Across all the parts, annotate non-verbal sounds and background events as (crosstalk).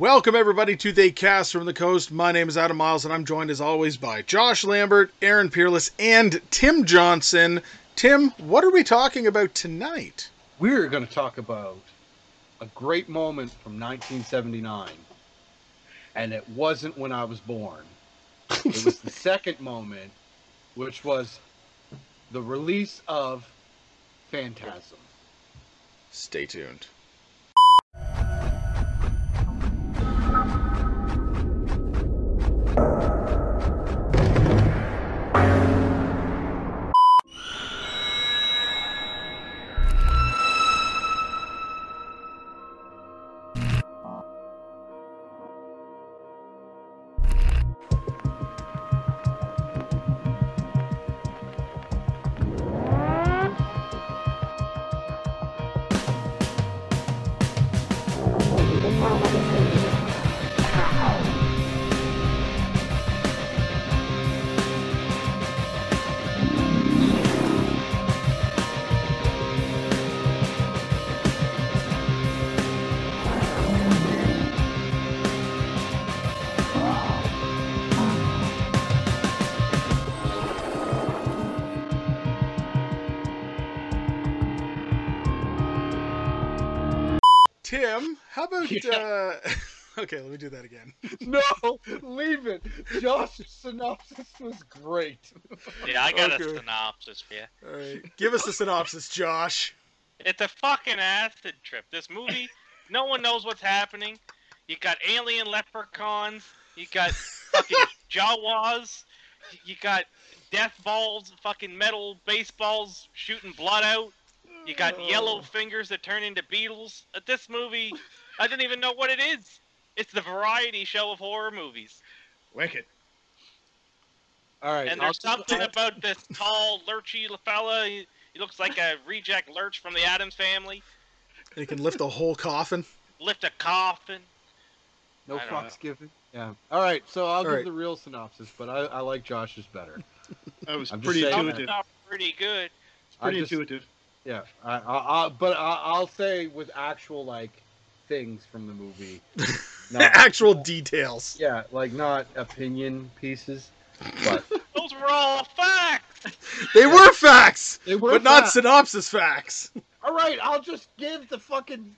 Welcome everybody to the cast from the coast. My name is Adam Miles, and I'm joined as always by Josh Lambert, Aaron Peerless, and Tim Johnson. Tim, what are we talking about tonight? We're going to talk about a great moment from 1979, and it wasn't when I was born. It was the (laughs) second moment, which was the release of Phantasm. Stay tuned. About Yeah. uh (laughs) Okay, let me do that again. (laughs) No, leave it. Josh's synopsis was great. Yeah, I got Okay. a synopsis for you. All right. Give us the synopsis, Josh. It's a fucking acid trip. This movie, no one knows what's happening. You got alien leprechauns. You got fucking (laughs) Jawas. You got death balls, fucking metal baseballs shooting blood out. You got yellow fingers that turn into beetles. This movie, I don't even know what it is. It's the variety show of horror movies. Wicked. All right. And I'll there's just- something about this tall, lurchy fella. He, he looks like a reject lurch from the Addams family. He can lift a whole coffin. Lift a coffin. No fucks given. Yeah. All right. So I'll give right. the real synopsis, but I, I like Josh's better. (laughs) That was I'm just pretty saying, Some man. intuitive. stuff pretty good. It's Pretty just- intuitive. Yeah. I, I, I but I, I'll say with actual like things from the movie. (laughs) Not, (laughs) Actual details. Yeah, like not opinion pieces, but (laughs) Those were all facts. They were facts, they were. but not synopsis facts. All right, I'll just give the fucking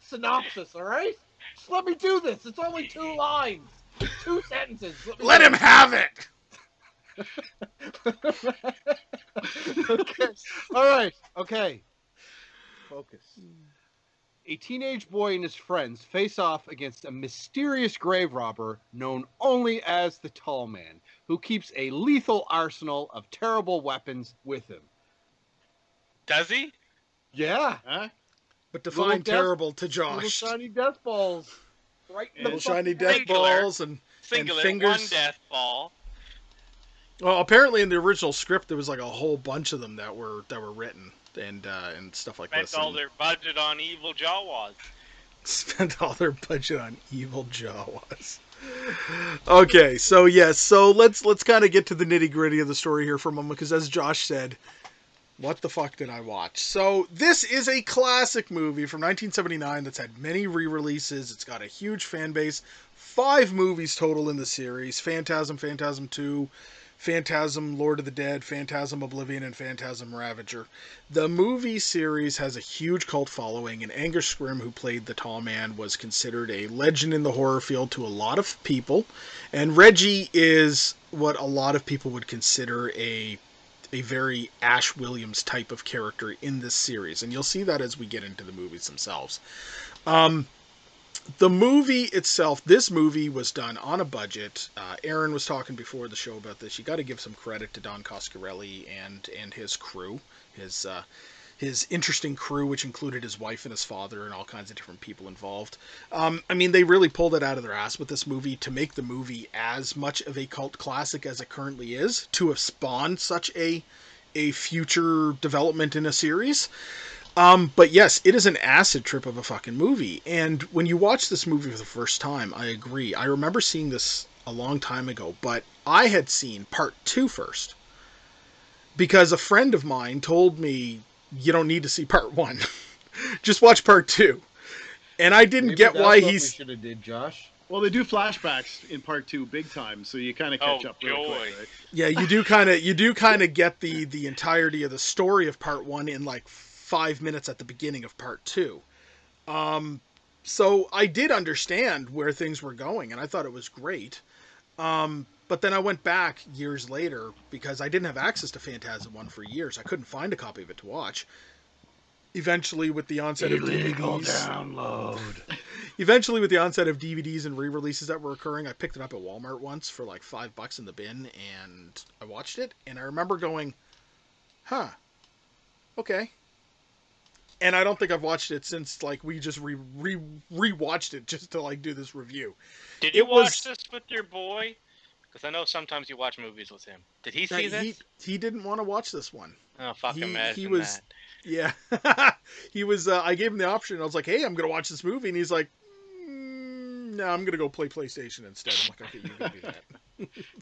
synopsis. All right, just let me do this. It's only two lines, two sentences. me Let do him have it. okay. All right. Okay. Focus. A teenage boy and his friends face off against a mysterious grave robber known only as the Tall Man, who keeps a lethal arsenal of terrible weapons with him. Does he? Yeah. Huh? But Little define death- terrible to Little Josh. shiny death balls. Right in the Little fucking shiny death Singular. balls and Singular, fingers. one death ball. well, apparently in the original script there was like a whole bunch of them that were that were written and uh, and stuff like Spent this. all and their budget on evil Jawas. (laughs) spent all their budget on evil Jawas. Okay, so yes, so let's let's kind of get to the nitty gritty of the story here for a moment because as Josh said, what the fuck did I watch? So this is a classic movie from 1979 that's had many re-releases. It's got a huge fan base. Five movies total in the series: Phantasm, Phantasm Two, Phantasm, Lord of the Dead, Phantasm Oblivion, and Phantasm Ravager. The movie series has a huge cult following, and Angus Scrimm, who played the tall man, was considered a legend in the horror field to a lot of people. And Reggie is what a lot of people would consider a a very Ash Williams type of character in this series, and you'll see that as we get into the movies themselves. Um, the movie itself, this movie was done on a budget. Uh, Aaron was talking before the show about this. You got to give some credit to Don Coscarelli and and his crew, his uh, his interesting crew, which included his wife and his father and all kinds of different people involved. Um, I mean, they really pulled it out of their ass with this movie to make the movie as much of a cult classic as it currently is, to have spawned such a a future development in a series. Um, but yes, it is an acid trip of a fucking movie. And when you watch this movie for the first time, I agree. I remember seeing this a long time ago, but I had seen part two first. Because a friend of mine told me you don't need to see part one. (laughs) Just watch part two. and I didn't Maybe get why what he's should have did, Josh. Well, they do flashbacks in part two, big time, so you kind of catch Oh, up really joy. quick, right? yeah you do kind of you do kind of get the the entirety of the story of part one in like five minutes at the beginning of part two. Um so i did understand where things were going and i thought it was great. Um but then i went back years later because i didn't have access to phantasm 1 for years. I couldn't find a copy of it to watch. Eventually with the onset of DVDs, download. (laughs) eventually with the onset of DVDs and re-releases that were occurring, I picked it up at Walmart once for like five bucks in the bin, and I watched it, and I remember going, "Huh, okay." And I don't think I've watched it since like we just re re rewatched it just to like do this review. Did you It was- watch this with your boy? Because I know sometimes you watch movies with him. Did he see he this? he didn't want to watch this one. Oh, fuck he- he was- that. (laughs) Yeah, (laughs) he was. Uh, I gave him the option. I was like, "Hey, I'm gonna watch this movie," and he's like, "No, I'm gonna go play PlayStation instead." I'm like, "Okay, you can do that."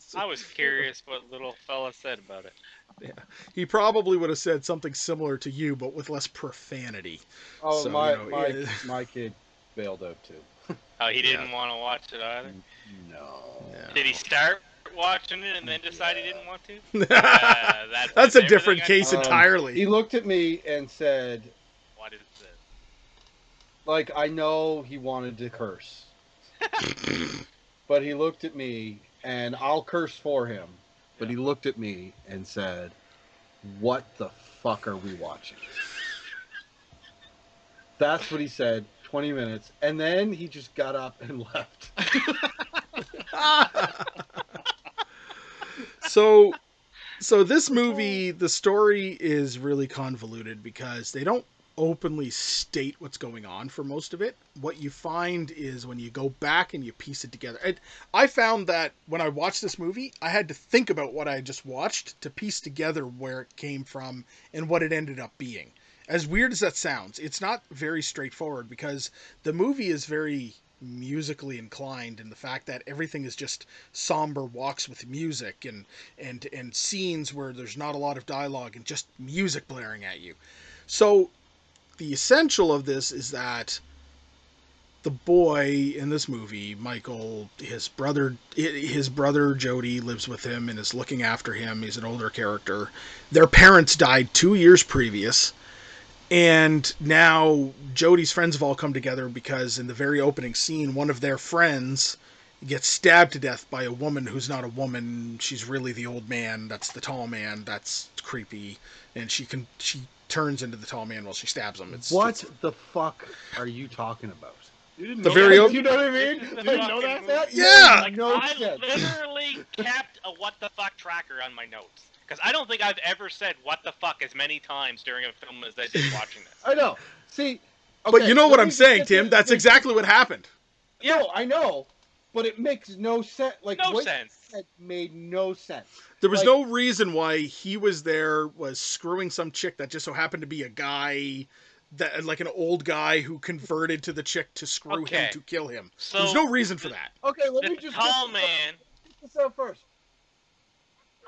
So- (laughs) I was curious what little fella said about it. Yeah, he probably would have said something similar to you, but with less profanity. Oh, So, my you know, my yeah. (laughs) my kid bailed out too. Oh, he didn't want to watch it either. No. Did he start watching it and then decide he didn't want to? (laughs) Uh, That's, that's a different I case Um, entirely. He looked at me and said, What is this? like I know he wanted to curse. (laughs) but he looked at me and I'll curse for him. But he looked at me and said, What the fuck are we watching? That's what he said, 20 minutes. And then he just got up and (laughs) left. (laughs) so so this movie the story is really convoluted because they don't openly state what's going on for most of it. What you find is when you go back and you piece it together. And i found that when i watched this movie i had to think about what i just watched to piece together where it came from and what it ended up being. As weird as that sounds it's not very straightforward because the movie is very musically inclined in the fact that everything is just somber walks with music and and and scenes where there's not a lot of dialogue and just music blaring at you. So the essential of this is that the boy in this movie, Michael, his brother his brother Jody lives with him and is looking after him. He's an older character. Their parents died 2 years previous. And now Jody's friends have all come together because in the very opening scene, one of their friends gets stabbed to death by a woman who's not a woman. She's really the old man. That's the tall man. That's creepy. And she can she turns into the tall man while she stabs him. It's What it's- the fuck are you talking about? You didn't The know very that? op- You know what I mean? This is know that? that Yeah! Like, no I sense. literally kept a what the fuck tracker on my notes. Because I don't think I've ever said what the fuck as many times during a film as I did (laughs) watching this. I know. See, but you know what I'm saying, Tim? this- That's this- exactly what happened. No, I know, but it makes no sense. Like No what sense. You said made no sense. There was Like- no reason why he was there was screwing some chick that just so happened to be a guy that like an old guy who converted to the chick to screw Okay. him to kill him. So There's no reason for that. Okay, let me just tall get man. this out first.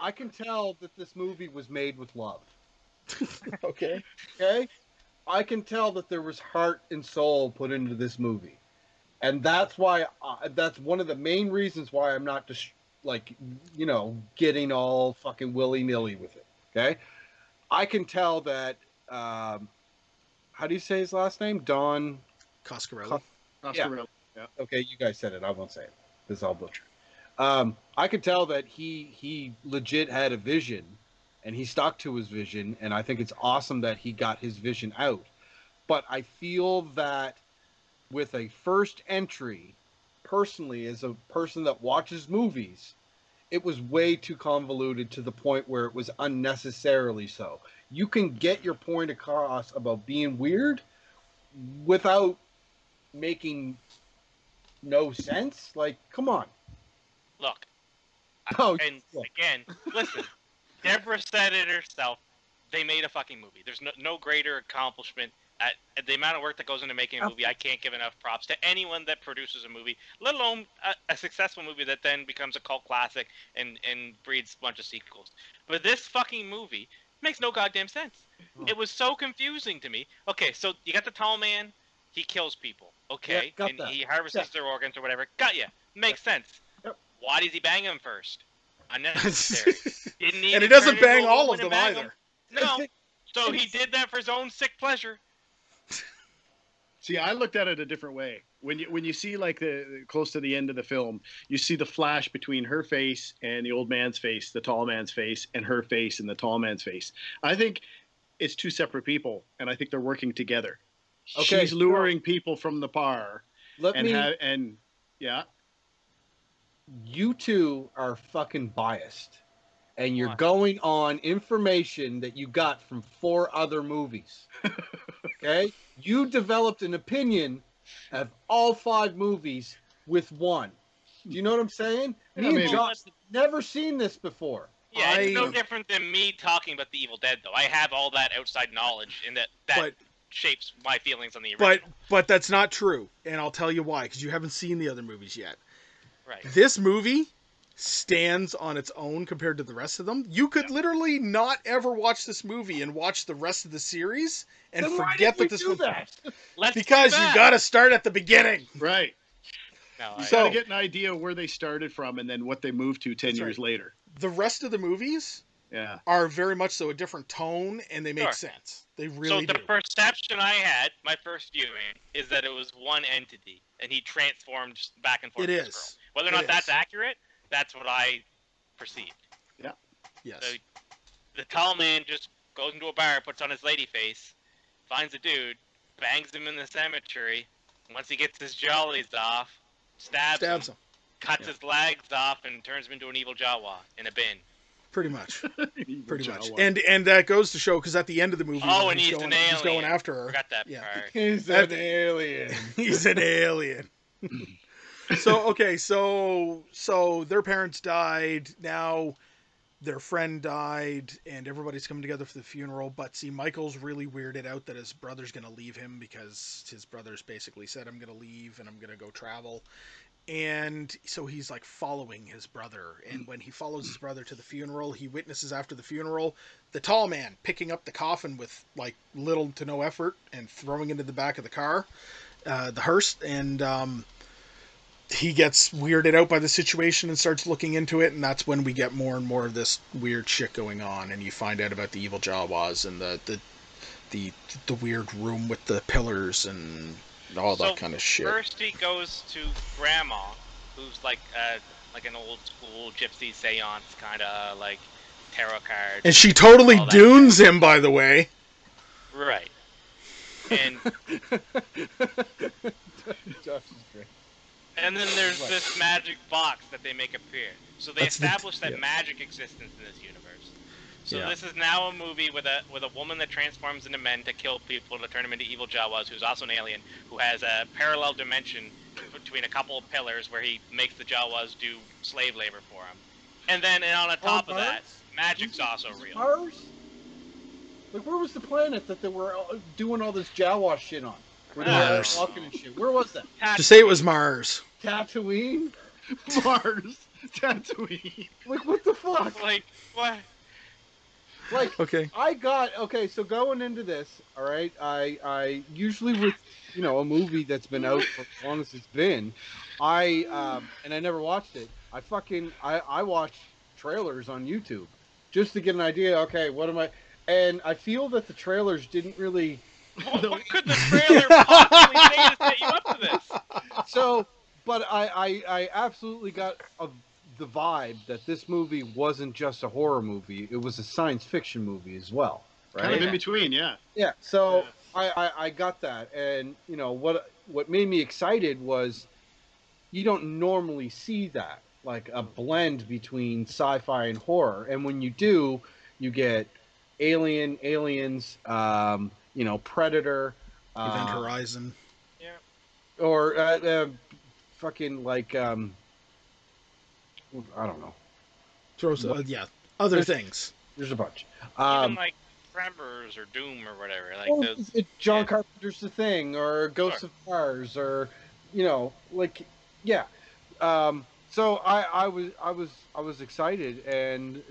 I can tell that this movie was made with love. (laughs) Okay. Okay, I can tell that there was heart and soul put into this movie, and that's why. I, that's one of the main reasons why I'm not just like you know getting all fucking willy nilly with it. Okay, I can tell that. Um, how do you say his last name? Don. Coscarelli. Oscar Okay, you guys said it. I won't say it. This is all butchered. Um, I could tell that he he legit had a vision, and he stuck to his vision. And I think it's awesome that he got his vision out. But I feel that with a first entry, personally, as a person that watches movies, it was way too convoluted to the point where it was unnecessarily so. You can get your point across about being weird without making no sense. Like, come on. Look, Oh, and yeah. again, listen. (laughs) Deborah said it herself. They made a fucking movie. There's no, no greater accomplishment at, at the amount of work that goes into making a oh. movie. I can't give enough props to anyone that produces a movie, let alone a, a successful movie that then becomes a cult classic and and breeds a bunch of sequels. But this fucking movie makes no goddamn sense. Oh. It was so confusing to me. Okay, so you got the tall man. He kills people. Okay, got and that. he harvests Yeah. their organs or whatever. Got ya. Makes sense. Yep. Why does he bang him first? Unnecessary. (laughs) Didn't need and he doesn't bang all of them either. 'em? No. (laughs) So he did that for his own sick pleasure. (laughs) See, I looked at it a different way. When you when you see like the close to the end of the film, you see the flash between her face and the old man's face, the tall man's face, and her face and the tall man's face. I think it's two separate people, and I think they're working together. Okay, She's luring people from the bar, Let and me. ha- and yeah, you two are fucking biased, and you're going on information that you got from four other movies. (laughs) okay, you developed an opinion of all five movies with one. Do you know what I'm saying? Yeah, Me and. Josh never seen this before. Yeah, it's no different than me talking about the Evil Dead, though. I have all that outside knowledge, and that that But shapes my feelings on the original. but but that's not true, and I'll tell you why. Because you haven't seen the other movies yet. right. This movie stands on its own compared to the rest of them. You could literally not ever watch this movie and watch the rest of the series and Then why forget did we that this do one. that? (laughs) Let's Because you that. got to start at the beginning. right. No, You I- So- gotta get an idea where they started from, and then what they moved to ten That's years later. The rest of the movies Yeah. are very much so a different tone, and they make Sure. sense. They really so the do. perception I had, my first viewing, is that it was one entity, and he transformed back and forth. It with this is. girl. Whether or not that's accurate, that's what I perceived. Yeah. Yes. So the tall man just goes into a bar, puts on his lady face, finds a dude, bangs him in the cemetery. Once he gets his jollies off, stabs, Stabs him, him. cuts his legs off, and turns him into an evil Jawa in a bin. Pretty much. (laughs) Pretty much. And and that goes to show because at the end of the movie, Oh, and he's, he's going, an he's going after her. Forgot that Yeah. part. (laughs) He's That- an alien. (laughs) he's an alien. So okay, so so their parents died. Now their friend died, and everybody's coming together for the funeral. But see, Michael's really weirded out that his brother's gonna leave him because his brother's basically said, "I'm gonna leave and I'm gonna go travel." And so he's like following his brother. And when he follows his brother to the funeral, he witnesses after the funeral the tall man picking up the coffin with like little to no effort and throwing it into the back of the car, uh, the hearse. And um, he gets weirded out by the situation and starts looking into it. And that's when we get more and more of this weird shit going on. And you find out about the evil Jawas and the, the, the, the weird room with the pillars and all that kind of shit. First, he goes to Grandma, who's like uh, like an old school gypsy seance kind of like tarot card. And she totally all dunes him, by the way. Right. And (laughs) Josh is great. And then there's Right. this magic box that they make appear. So they That's the- establish that yeah. magic existence in this universe. So Yeah. this is now a movie with a with a woman that transforms into men to kill people to turn them into evil Jawas, who's also an alien, who has a parallel dimension between a couple of pillars where he makes the Jawas do slave labor for him. And then and on the top of that, Mars? magic's Was it- also was real. Mars? Like, where was the planet that they were uh, doing all this Jawa shit on? Where they Mars. walking and shit. Where was that? To say it was Mars. Tatooine? (laughs) Mars, Tatooine. Like, what the fuck? like what? Like, Okay. I got okay. So going into this, all right. I I usually with you know a movie that's been out for as long as it's been, I um and I never watched it. I fucking I I watch trailers on YouTube just to get an idea. Okay, what am I? And I feel that the trailers didn't really. What, what could the trailer possibly say to set you up to this? So, but I I, I absolutely got a, the vibe that this movie wasn't just a horror movie. It was a science fiction movie as well. Right. Kind of in between, yeah. Yeah, so Yeah. I, I I got that, and you know what what made me excited was you don't normally see that like a blend between sci-fi and horror, and when you do, you get Alien, Aliens, um, you know, Predator, Event uh, Horizon. Yeah, or uh, uh, fucking like um, I don't know. Throws, uh, yeah, other There's- things. There's a bunch. Even Um, like Tremors or Doom or whatever. Like Well, those. it- John yeah. Carpenter's The Thing or Ghosts Sure. of Mars or you know like yeah. Um, so I, I was I was I was excited and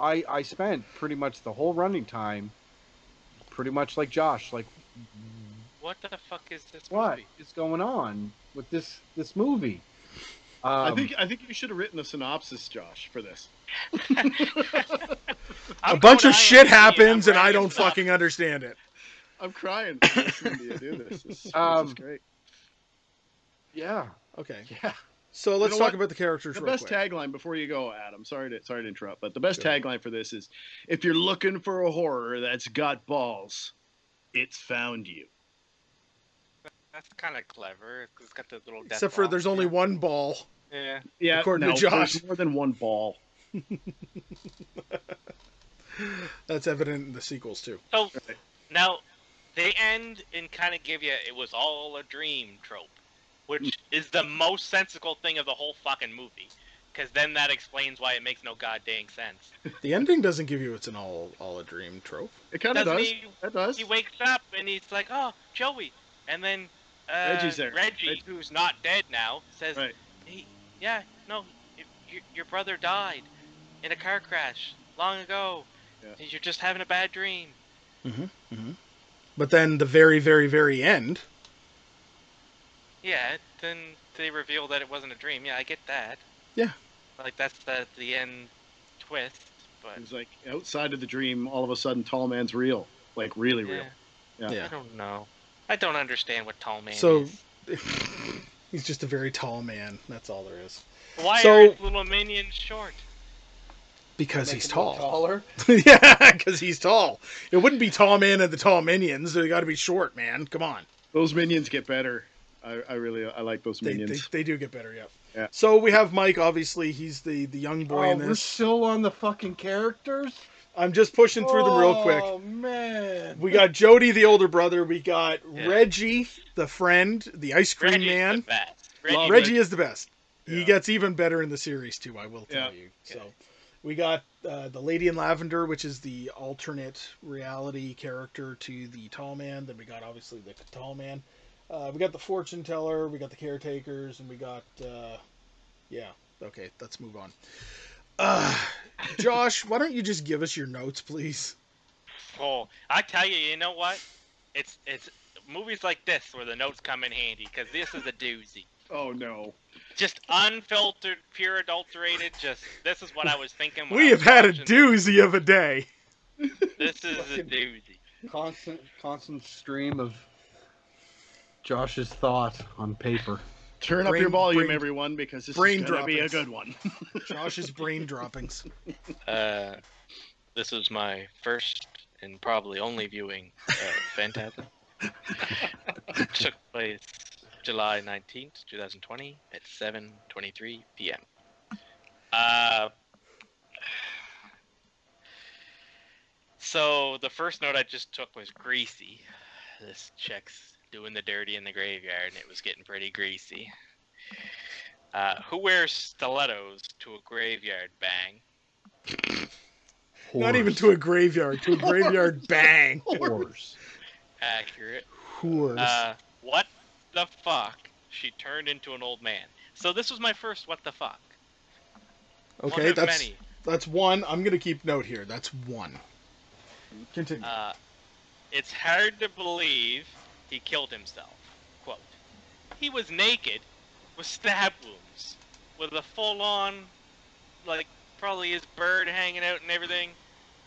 I I spent pretty much the whole running time pretty much like Josh like what the fuck is this What movie? is going on with this this movie? Um, I think I think you should have written a synopsis, Josh, for this. (laughs) a I'm bunch of shit happens and I'm I writing don't stuff. fucking understand it. I'm crying listening to you do this. This, this Um, is great. yeah, Okay. yeah. So let's know talk what? about the characters The real best quick. tagline before you go, Adam. Sorry to sorry to interrupt, but the best Go. tagline for this is: "If you're looking for a horror that's got balls, it's found you." That's kind of clever. It's got the little. death Except for there's only one ball. Yeah. Yeah, According to no, Josh. there's more than one ball. (laughs) That's evident in the sequels too. So Right. now they end and kind of give you it was all a dream trope, which is the most sensical thing of the whole fucking movie. Because then that explains why it makes no goddamn sense. (laughs) The ending doesn't give you it's an all all a dream trope. It kind of Doesn't does. he? It does. He wakes up and he's like, "Oh, Joey," and then uh, Reggie's there. Reggie, Reg- who's not dead now, says, Right. "He, yeah, no, y- your, your brother died in a car crash long ago. Yeah. You're just having a bad dream." Mhm, mhm. But then the very, very, very end. Yeah, then they reveal that it wasn't a dream. Yeah, I get that. Yeah. Like that's the the end twist, but It's like outside of the dream, all of a sudden, tall man's real, like really yeah. real. Yeah. Yeah. I don't know. I don't understand what tall man is So- is. (laughs) He's just a very tall man. That's all there is. Why so- are little minions short? Because he's tall. Taller. (laughs) yeah, because he's tall. It wouldn't be tall man and the tall minions. They got to be short, man. Come on. Those minions get better. I, I really I like those They, they, minions. they do get better, yeah. Yeah. So we have Mike. Obviously, he's the the young boy Oh, in we're this. still on the fucking characters. I'm just pushing through them real quick. Oh man. We got Jody, the older brother. We got Yeah. Reggie, the friend, the ice cream Reggie's man. the best. Reggie, Reggie is the best. He gets even better in the series too. I will tell Yeah. you. So we got uh, the Lady in Lavender, which is the alternate reality character to the Tall Man. Then we got obviously the Tall Man. Uh, we got the Fortune Teller. We got the Caretakers, and we got uh, yeah. Okay, let's move on. Uh, Josh, why don't you just give us your notes, please? Oh, I tell you, you know what? It's it's movies like this where the notes come in handy because this is a doozy. oh no. Just unfiltered, pure adulterated. Just this is what I was thinking. When We I have had a watching doozy of a day. This This is a doozy. constant constant stream of Josh's thought on paper. Turn up your volume, brain- everyone, because this brain is gonna be a good one. (laughs) Josh's brain droppings. Uh, this is my first and probably only viewing of Phantasm. (laughs) Took place July 19th, 2020 at 7:23 p.m. Uh, so the first note I just took was greasy. This chick's doing the dirty in the graveyard, and it was getting pretty greasy. Uh, who wears stilettos to a graveyard bang? Not even to a graveyard, to a graveyard bang. (laughs) horse. Accurate. Whores. Uh, what the fuck? She turned into an old man. So this was my first what the fuck. okay, one that's many. that's one. I'm gonna keep note here. That's one. Continue. Uh, it's hard to believe he killed himself. Quote. He was naked with stab wounds, with a full-on, like probably his bird hanging out and everything,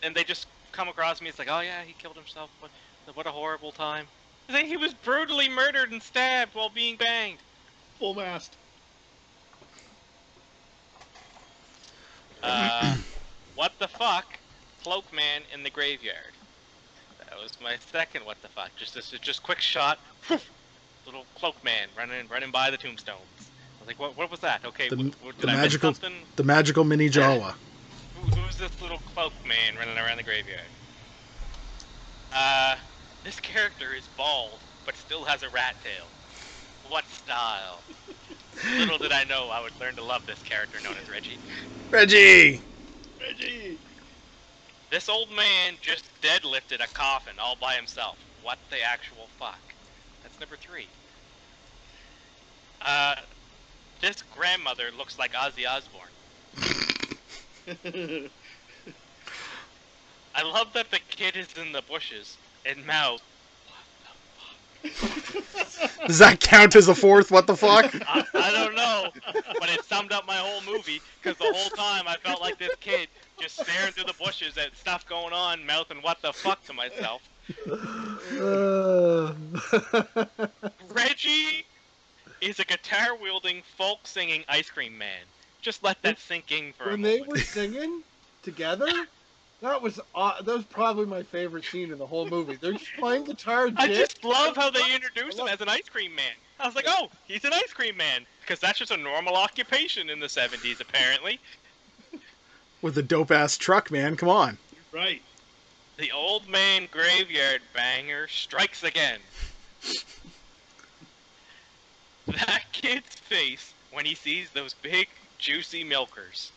and they just come across me. It's like, oh yeah, he killed himself. What, what a horrible time. I think he was brutally murdered and stabbed while being banged. Full mast. Uh, (clears throat) what the fuck? Cloakman in the graveyard. That was my second what the fuck. Just this just quick shot. (laughs) Little cloak man running running by the tombstones. I was like, what what was that? Okay, The- what, what, the did I miss magical- something? the magical mini (laughs) Jawa. Who, who's this little cloak man running around the graveyard? Uh, this character is bald, but still has a rat tail. What style? Little did I know I would learn to love this character known as Reggie. Reggie. Reggie. This old man just deadlifted a coffin all by himself. What the actual fuck? That's number three. Uh, this grandmother looks like Ozzy Osbourne. (laughs) I love that the kid is in the bushes and mouth. What the fuck? Does that count as a fourth? What the fuck? (laughs) I, I don't know, but it summed up my whole movie because the whole time I felt like this kid just staring through the bushes at stuff going on, mouthing "What the fuck" to myself. (laughs) Reggie is a guitar wielding, folk singing ice cream man. Just let that sink in for a moment. when they were singing together, that was aw- that was probably my favorite scene in the whole movie. They're just playing guitar. I just love how they introduced him as an ice cream man. I was like, oh, he's an ice cream man. Because that's just a normal occupation in the 70s, apparently. With a dope ass truck, man. Come on. Right. The old man graveyard banger strikes again. (laughs) that kid's face when he sees those big, juicy milkers.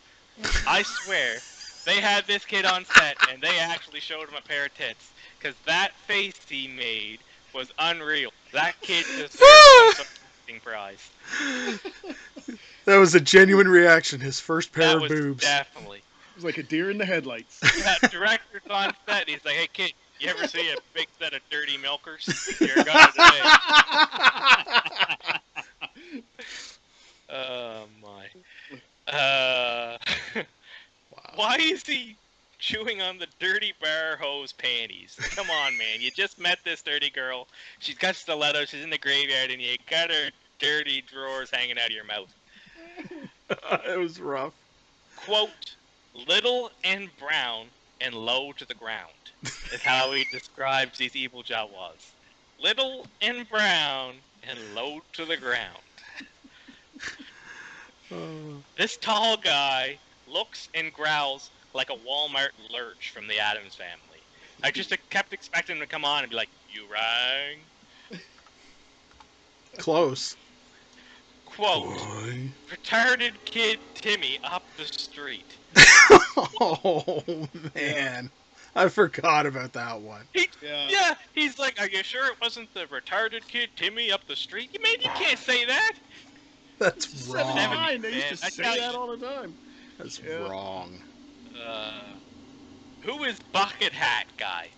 I swear, they had this kid on set and they actually showed him a pair of tits. Because that face he made was unreal. That kid (laughs) sort prize. That was a genuine reaction. His first pair That of was boobs. definitely. It was like a deer in the headlights. (laughs) that director's on set. and He's like, "Hey kid, you ever see a big set of dirty milkers? You're gonna today." Oh my. Uh, (laughs) why is he chewing on the dirty bar hose panties? Come on, man. You just met this dirty girl. She's got stilettos. She's in the graveyard, and you got her dirty drawers hanging out of your mouth. (laughs) it was rough. quote, little and brown and low to the ground, is how he describes these evil Jawas. Little and brown and low to the ground. Uh, This tall guy looks and growls like a Walmart lurch from the Addams family. I just (laughs) kept expecting him to come on and be like, You rang? close. Quote, Boy. retarded kid Timmy up the street. (laughs) Oh man, I forgot about that one. Yeah. Yeah, he's like, Are you sure it wasn't the retarded kid Timmy up the street? You mean you can't say that. That's wrong. seven. Fine, They used to I say tell you- that all the time. That's Yeah. wrong. Uh, who is Bucket Hat guy?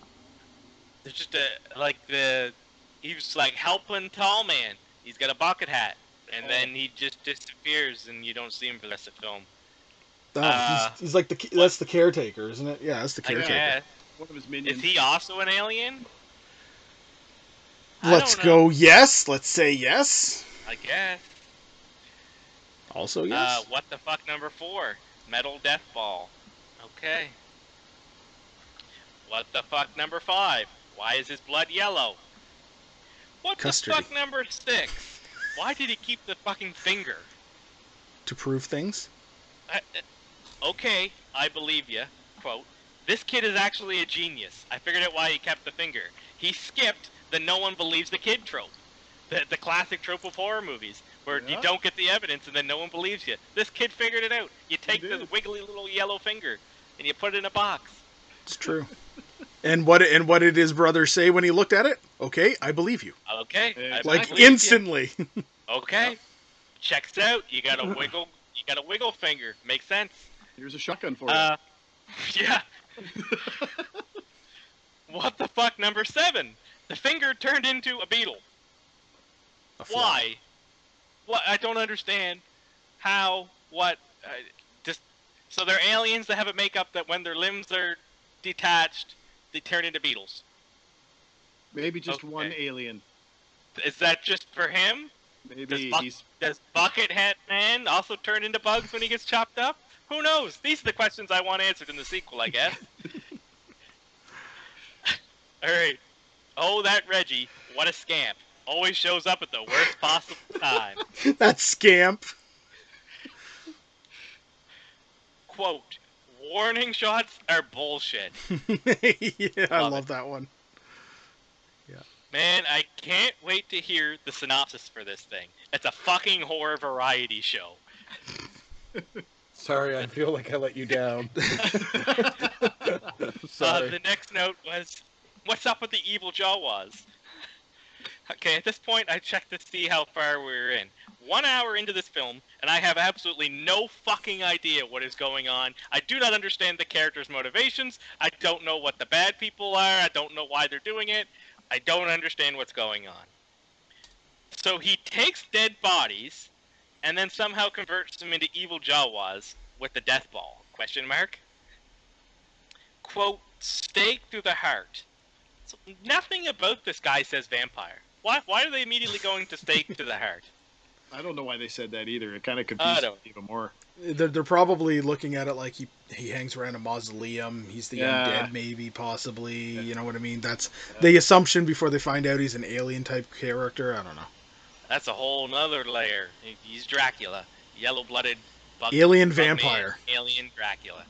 There's just a like the he was like helping tall man. He's got a bucket hat, and then he just disappears, and you don't see him for the rest of the film. Oh, Uh, he's, he's like the that's the caretaker, isn't it? Yeah, that's the caretaker. guess. One of his Is he also an alien? Let's don't know. go. Yes. Let's say yes. I guess. Also yes. Uh, what the fuck number four? Metal Death Ball. Okay. What the fuck number five? Why is his blood yellow? What Custody. the fuck number six? Why did he keep the fucking finger? to prove things. I, okay, I believe you. Quote, this kid is actually a genius. I figured out why he kept the finger. He skipped the no one believes the kid trope. The, the classic trope of horror movies, where you don't get the evidence and then no one believes you. This kid figured it out. You take the did. wiggly little yellow finger and you put it in a box. It's true. And what and what did his brother say when he looked at it? Okay, I believe you. Okay, I Like believe you. instantly. (laughs) Okay, checks out. You got a (laughs) wiggle. You got a wiggle finger. Makes sense. Here's a shotgun for you. Uh, (laughs) yeah. what the fuck? Number seven. The finger turned into a beetle. A. Why? What? I don't understand. How? What? Uh, just so they're aliens that have a makeup that when their limbs are detached, they turn into beetles. Maybe just one alien. Is that just for him? Maybe Buck- he's Does Buckethead Man also turn into bugs when he gets chopped up? Who knows? These are the questions I want answered in the sequel, I guess. (laughs) All right. Oh, that Reggie! What a scamp! Always shows up at the worst possible time. (laughs) that scamp. Quote: Warning shots are bullshit. (laughs) yeah, I Love love that one. Yeah. Man, I can't wait to hear the synopsis for this thing. It's a fucking horror variety show. (laughs) Sorry, I feel like I let you down. (laughs) Uh, Sorry. the next note was, "What's up with the evil Jawas?" Okay, at this point, I checked to see how far we were in. One hour into this film, and I have absolutely no fucking idea what is going on. I do not understand the characters' motivations. I don't know what the bad people are. I don't know why they're doing it. I don't understand what's going on. So he takes dead bodies, and then somehow converts them into evil Jawas with the death ball? Question mark. Quote: "Stake through the heart." So nothing about this guy says vampire. Why? Why are they immediately going to stake to the heart? I don't know why they said that either. It kind of I confused me even more. They're, they're probably looking at it like he he hangs around a mausoleum. He's the Yeah. undead, maybe, possibly. Yeah. You know what I mean? That's Yeah. the assumption before they find out he's an alien type character. I don't know. That's a whole nother layer. He's Dracula, yellow-blooded Alien bug man, vampire. alien Dracula.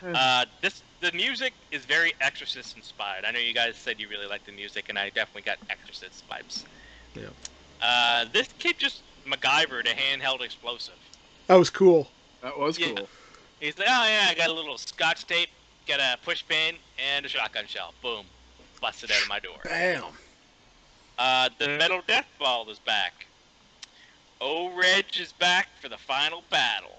Hmm. Uh, this the music is very Exorcist inspired. I know you guys said you really like the music, and I definitely got Exorcist vibes. Yeah. Uh, this kid just MacGyvered a handheld explosive. That was cool. That was Yeah. cool. He's like, oh yeah, I got a little scotch tape, got a push pin, and a shotgun shell. Boom, busted out of my door. Bam. Uh, the metal death ball is back. O Reg is back for the final battle.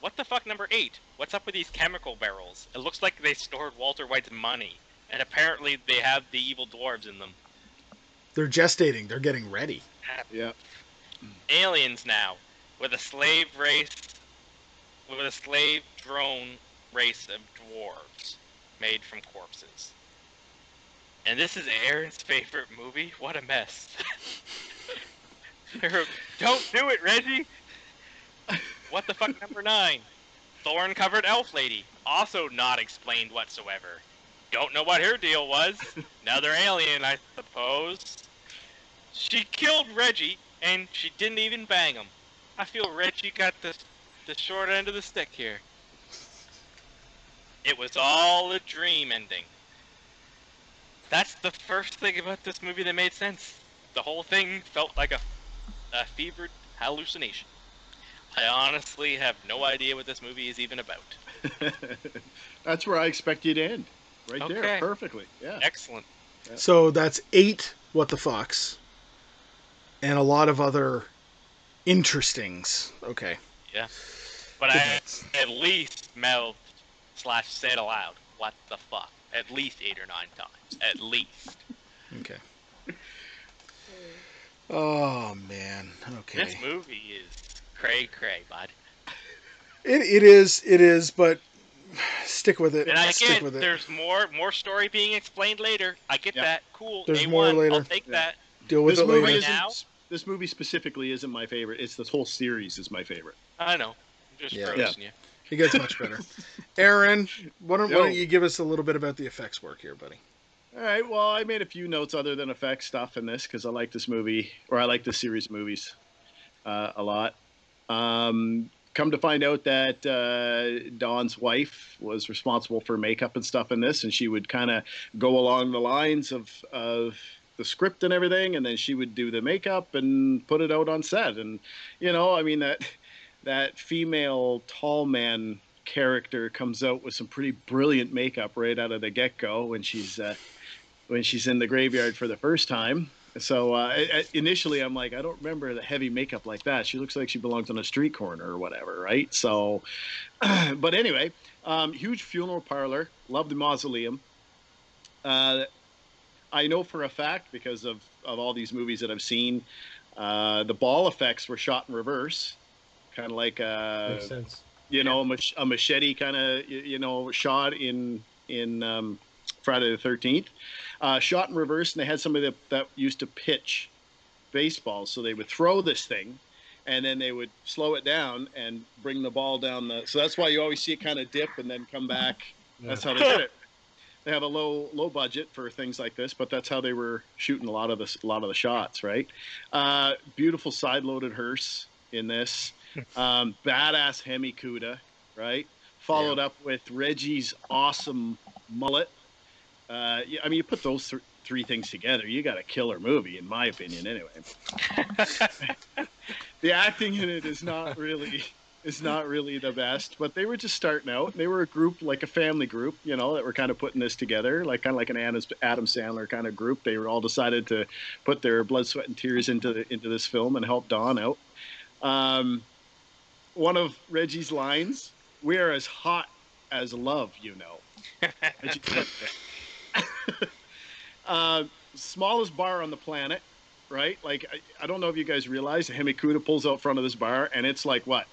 What the fuck, number eight? What's up with these chemical barrels? It looks like they stored Walter White's money, and apparently they have the evil dwarves in them. They're gestating. They're getting ready. Yeah. Aliens now, with a slave race, with a slave drone race of dwarves made from corpses. And this is Aaron's favorite movie. What a mess! (laughs) Don't do it, Reggie. What the fuck, number nine? Thorn covered elf lady. Also not explained whatsoever. Don't know what her deal was. (laughs) Another alien, I suppose. She killed Reggie, and she didn't even bang him. I feel Reggie got the, the short end of the stick here. It was all a dream ending. That's the first thing about this movie that made sense. The whole thing felt like a, a fevered hallucination. I honestly have no idea what this movie is even about. (laughs) That's where I expect you to end. Right there, perfectly. Yeah. Excellent. So that's eight what the fucks. And a lot of other interestings. Okay. Yeah. But I at least mouthed slash said aloud, what the fuck? At least eight or nine times. At least. Okay. Hmm. Oh man. Okay. This movie is cray cray, bud. It, it is. It is. But stick with it. And I stick get with it. there's more more story being explained later. I get Yeah. that. Cool. There's A1, more later. I'll take Yeah. that. Deal with This it later. Right now? Isn't, this movie specifically isn't my favorite. It's this whole series is my favorite. I know. I'm just Yeah. roasting you. It gets much better. (laughs) Aaron, why don't, why don't you give us a little bit about the effects work here, buddy? All right. Well, I made a few notes other than effects stuff in this because I like this movie, or I like this series of movies uh, a lot. Um, come to find out that uh, Don's wife was responsible for makeup and stuff in this, and she would kind of go along the lines of of the script and everything, and then she would do the makeup and put it out on set. And you know, I mean that that female tall man character comes out with some pretty brilliant makeup right out of the get go when she's uh, when she's in the graveyard for the first time. So uh, initially, I'm like, I don't remember the heavy makeup like that. She looks like she belongs on a street corner or whatever, right? So, (clears throat) but anyway, um, huge funeral parlor. Love the mausoleum. Uh, I know for a fact because of, of all these movies that I've seen, uh, the ball effects were shot in reverse, kind of like uh, Makes sense. you know, a, mach- a machete kind of, you know, shot in in um, Friday the Thirteenth, uh, shot in reverse, and they had somebody that, that used to pitch baseballs, so they would throw this thing, and then they would slow it down and bring the ball down the. So that's why you always see it kind of dip and then come back. That's how they did it. They have a low low budget for things like this, but that's how they were shooting a lot of the a lot of the shots, right? Uh, beautiful side loaded hearse in this, um, badass Hemi Cuda, right? Followed up with Reggie's awesome mullet. Uh, yeah, I mean, you put those th- three things together, you got a killer movie, in my opinion. Anyway, (laughs) (laughs) the acting in it is not really is not really the best, but they were just starting out. They were a group, like a family group, you know, that were kind of putting this together, like kind of like an Adam, Sandler kind of group. They were all decided to put their blood, sweat, and tears into the, into this film and help Don out. Um, one of Reggie's lines: "We are as hot as love, you know." (laughs) Uh, smallest bar on the planet. right? Like I, I don't know if you guys realize Hemi Cuda pulls out front of this bar, and it's like what,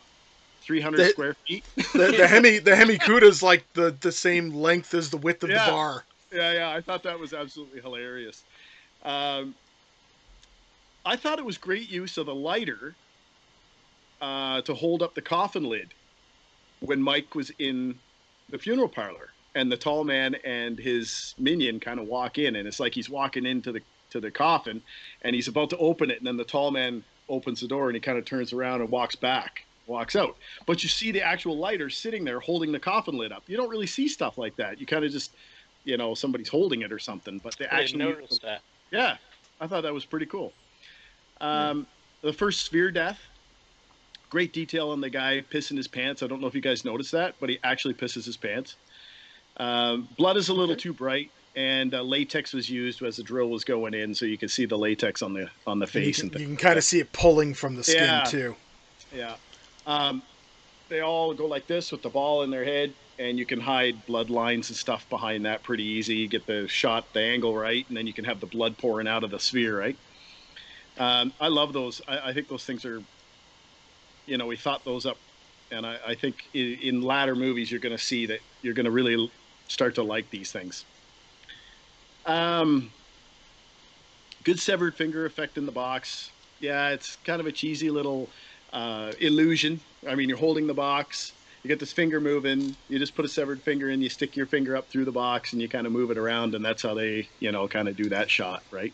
three hundred The- square feet. The, the (laughs) hemi the Hemi Cuda's like the the same length as the width of Yeah. the bar. yeah, yeah. I thought that was absolutely hilarious. Um, I thought it was great use of the lighter uh, to hold up the coffin lid when Mike was in the funeral parlor, and the tall man and his minion kind of walk in, and it's like he's walking into the to the coffin, and he's about to open it, and then the tall man opens the door, and he kind of turns around and walks back, walks out. But you see the actual lighter sitting there holding the coffin lid up. You don't really see stuff like that. You kind of just you know somebody's holding it or something but they I actually didn't notice that. yeah i thought that was pretty cool um, the first sphere death great detail on the guy pissing his pants i don't know if you guys noticed that but he actually pisses his pants um, blood is a little too bright and uh, latex was used as the drill was going in so you can see the latex on the on the You face can, and things you can kind of see it pulling from the skin Yeah. too. Yeah. Um, they all go like this with the ball in their head, and you can hide blood lines and stuff behind that pretty easy. You get the shot, the angle right, and then you can have the blood pouring out of the sphere, right? Um, I love those. I, I think those things are, you know, we thought those up, and I, I think in, in latter movies you're going to see that you're going to really start to like these things. Um, good severed finger effect in the box. Yeah, it's kind of a cheesy little uh, illusion. I mean, you're holding the box, you get this finger moving, you just put a severed finger in, you stick your finger up through the box, and you kind of move it around, and that's how they, you know, kind of do that shot, right?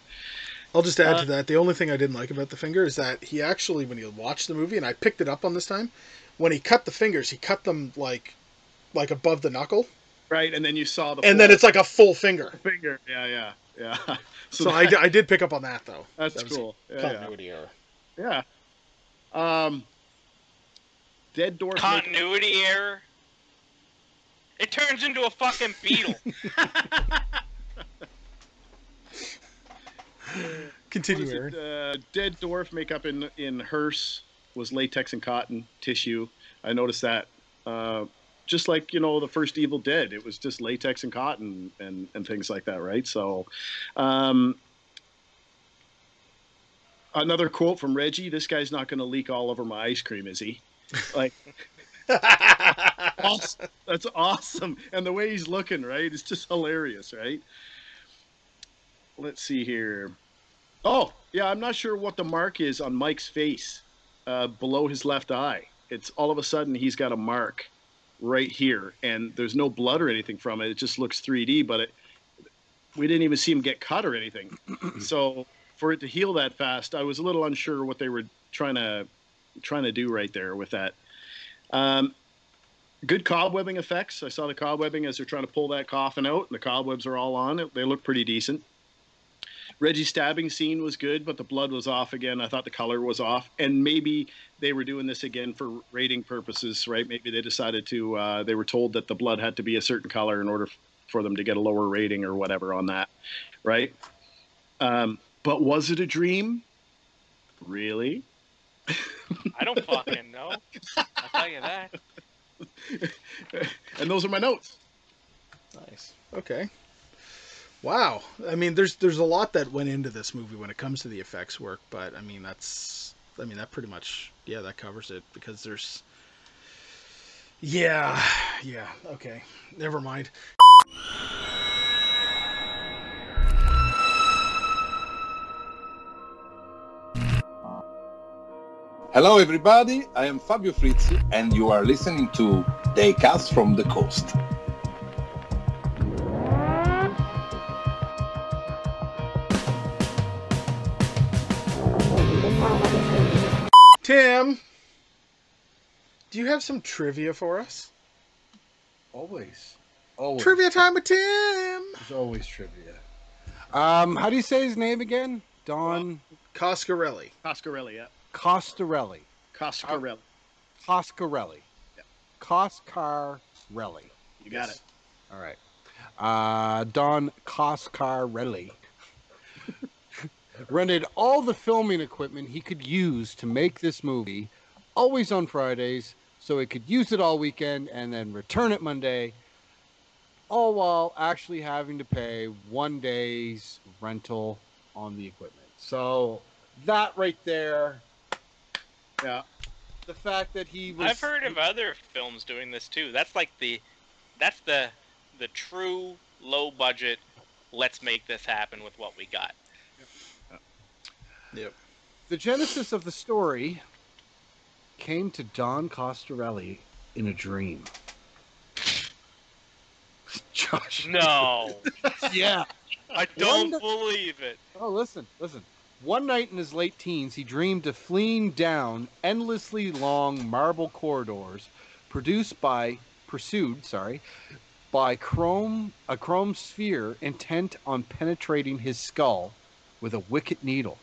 I'll just add Uh, to that. The only thing I didn't like about the finger is that he actually, when you watch the movie, and I picked it up on this time, when he cut the fingers, he cut them like, like above the knuckle, Right, and then you saw the and then it's like a full finger. (laughs) finger. Yeah, yeah, yeah. (laughs) So I, that- I did pick up on that though. that's that cool. Yeah, yeah. Continuity error. yeah. Um, dead dwarf. makeup- Continuity error. It turns into a fucking beetle. (laughs) Continue, What is Aaron. it? Uh, dead dwarf makeup in in hearse was latex and cotton tissue. I noticed that. Uh, just like you know the first Evil Dead, it was just latex and cotton and and things like that, right? So, um, another quote from Reggie: "This guy's not going to leak all over my ice cream, is he?" Like (laughs) awesome. That's awesome. And the way he's looking, right? It's just hilarious, right? Let's see here. Oh, yeah, I'm not sure what the mark is on Mike's face uh, below his left eye. It's all of a sudden he's got a mark right here, and there's no blood or anything from it. It just looks 3D, but it, we didn't even see him get cut or anything. (clears throat) so for it to heal that fast, I was a little unsure what they were trying to trying to do right there with that. Um, good cobwebbing effects. I saw the cobwebbing as they're trying to pull that coffin out, and the cobwebs are all on. They look pretty decent. Reggie's stabbing scene was good, but the blood was off again. I thought the color was off, and maybe they were doing this again for rating purposes, right? Maybe they decided to. Uh, they were told that the blood had to be a certain color in order for them to get a lower rating or whatever on that, right? Um, but was it a dream? Really? (laughs) I don't fucking know. I'll tell you that. (laughs) and those are my notes. Nice. Okay. Wow. I mean, there's there's a lot that went into this movie when it comes to the effects work, but I mean that's I mean that pretty much yeah that covers it because there's yeah (sighs) yeah okay never mind. Hello, everybody. I am Fabio Frizzi, and you are listening to Daycast from the Coast. Tim, do you have some trivia for us? Always. Always. Trivia time with Tim. There's always trivia. Um, how do you say his name again? Don Coscarelli. Coscarelli, yeah. Costarelli. Coscarelli. Coscarelli. Yeah. Coscarelli. You got it. All right. Uh, Don Coscarelli (laughs) rented all the filming equipment he could use to make this movie, always on Fridays, so he could use it all weekend and then return it Monday, all while actually having to pay one day's rental on the equipment. So that right there, Yeah. the fact that he was. I've heard of other films doing this too. That's like the, that's the, the true low budget. Let's make this happen with what we got. Yep. The genesis of the story came to Don Costarelli in a dream. (laughs) Josh. No, (laughs) Yeah. I don't Wonder- believe it. Oh, listen, listen. One night in his late teens, he dreamed of fleeing down endlessly long marble corridors, produced by, pursued, sorry, by chrome, a chrome sphere intent on penetrating his skull with a wicked needle.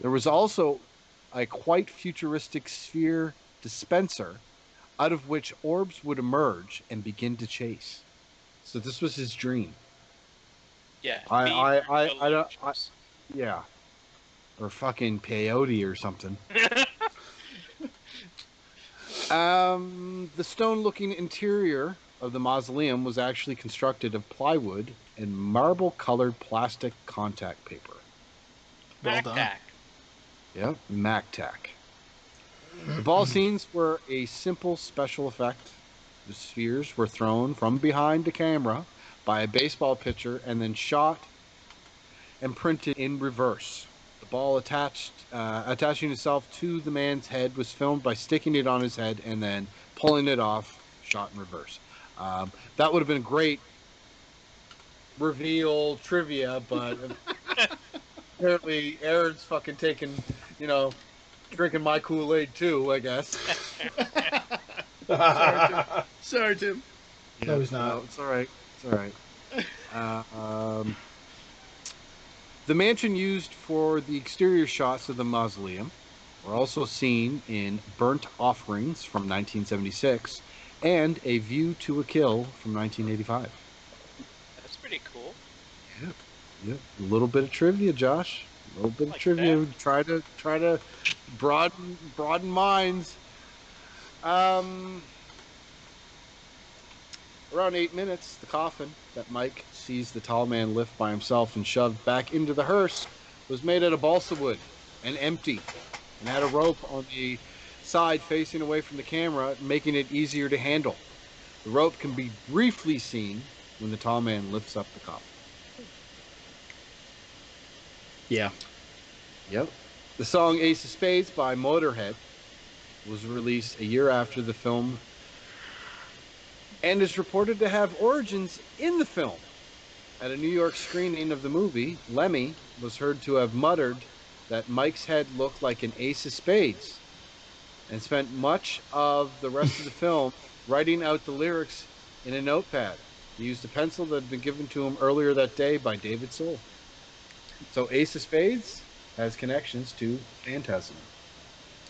There was also a quite futuristic sphere dispenser, out of which orbs would emerge and begin to chase. So this was his dream. Yeah. I- I- I- I don't- delusions. Yeah. Or fucking peyote or something. (laughs) Um, the stone looking interior of the mausoleum was actually constructed of plywood and marble colored plastic contact paper. Well Mac done. Tac. Yep, MacTac. The ball (clears throat) scenes were a simple special effect. The spheres were thrown from behind the camera by a baseball pitcher and then shot and printed in reverse. The ball attached, uh, attaching itself to the man's head was filmed by sticking it on his head and then pulling it off, shot in reverse. Um, that would have been great reveal trivia, but (laughs) apparently Aaron's fucking taking, you know, drinking my Kool Aid too, I guess. (laughs) Sorry, Tim. No, he's not. No, it's all right. It's all right. (laughs) Uh, um, the mansion used for the exterior shots of the mausoleum were also seen in Burnt Offerings from 1976 and A View to a Kill from 1985. That's pretty cool. Yep, a little bit of trivia, Josh. A little bit of trivia. that. Try to try to broaden broaden minds. Um, around eight minutes, the coffin that Mike sees the tall man lift by himself and shoved back into the hearse was made out of balsa wood and empty, and had a rope on the side facing away from the camera, making it easier to handle. The rope can be briefly seen when the tall man lifts up the coffin. Yeah. Yep. The song Ace of Spades by Motorhead was released a year after the film and is reported to have origins in the film. At a New York screening of the movie, Lemmy was heard to have muttered that Mike's head looked like an ace of spades and spent much of the rest of the (laughs) film writing out the lyrics in a notepad. He used a pencil that had been given to him earlier that day by David Soul. So Ace of Spades has connections to Phantasm.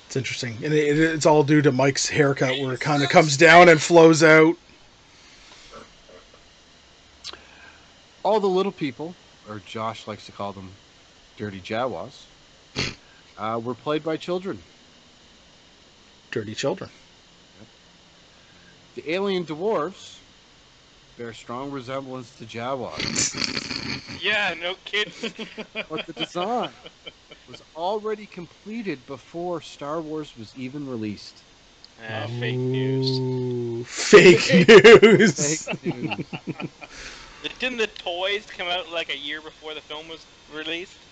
It's interesting, and it, it's all due to Mike's haircut, where it kind of comes down and flows out. All the little people, or Josh likes to call them dirty Jawas, (laughs) uh, were played by children. Dirty children. The alien dwarfs bear strong resemblance to Jawas, (laughs) Yeah, no kidding. (laughs) but the design was already completed before Star Wars was even released. Ah, fake news. Fake news. Fake news. Didn't the toys come out like a year before the film was released?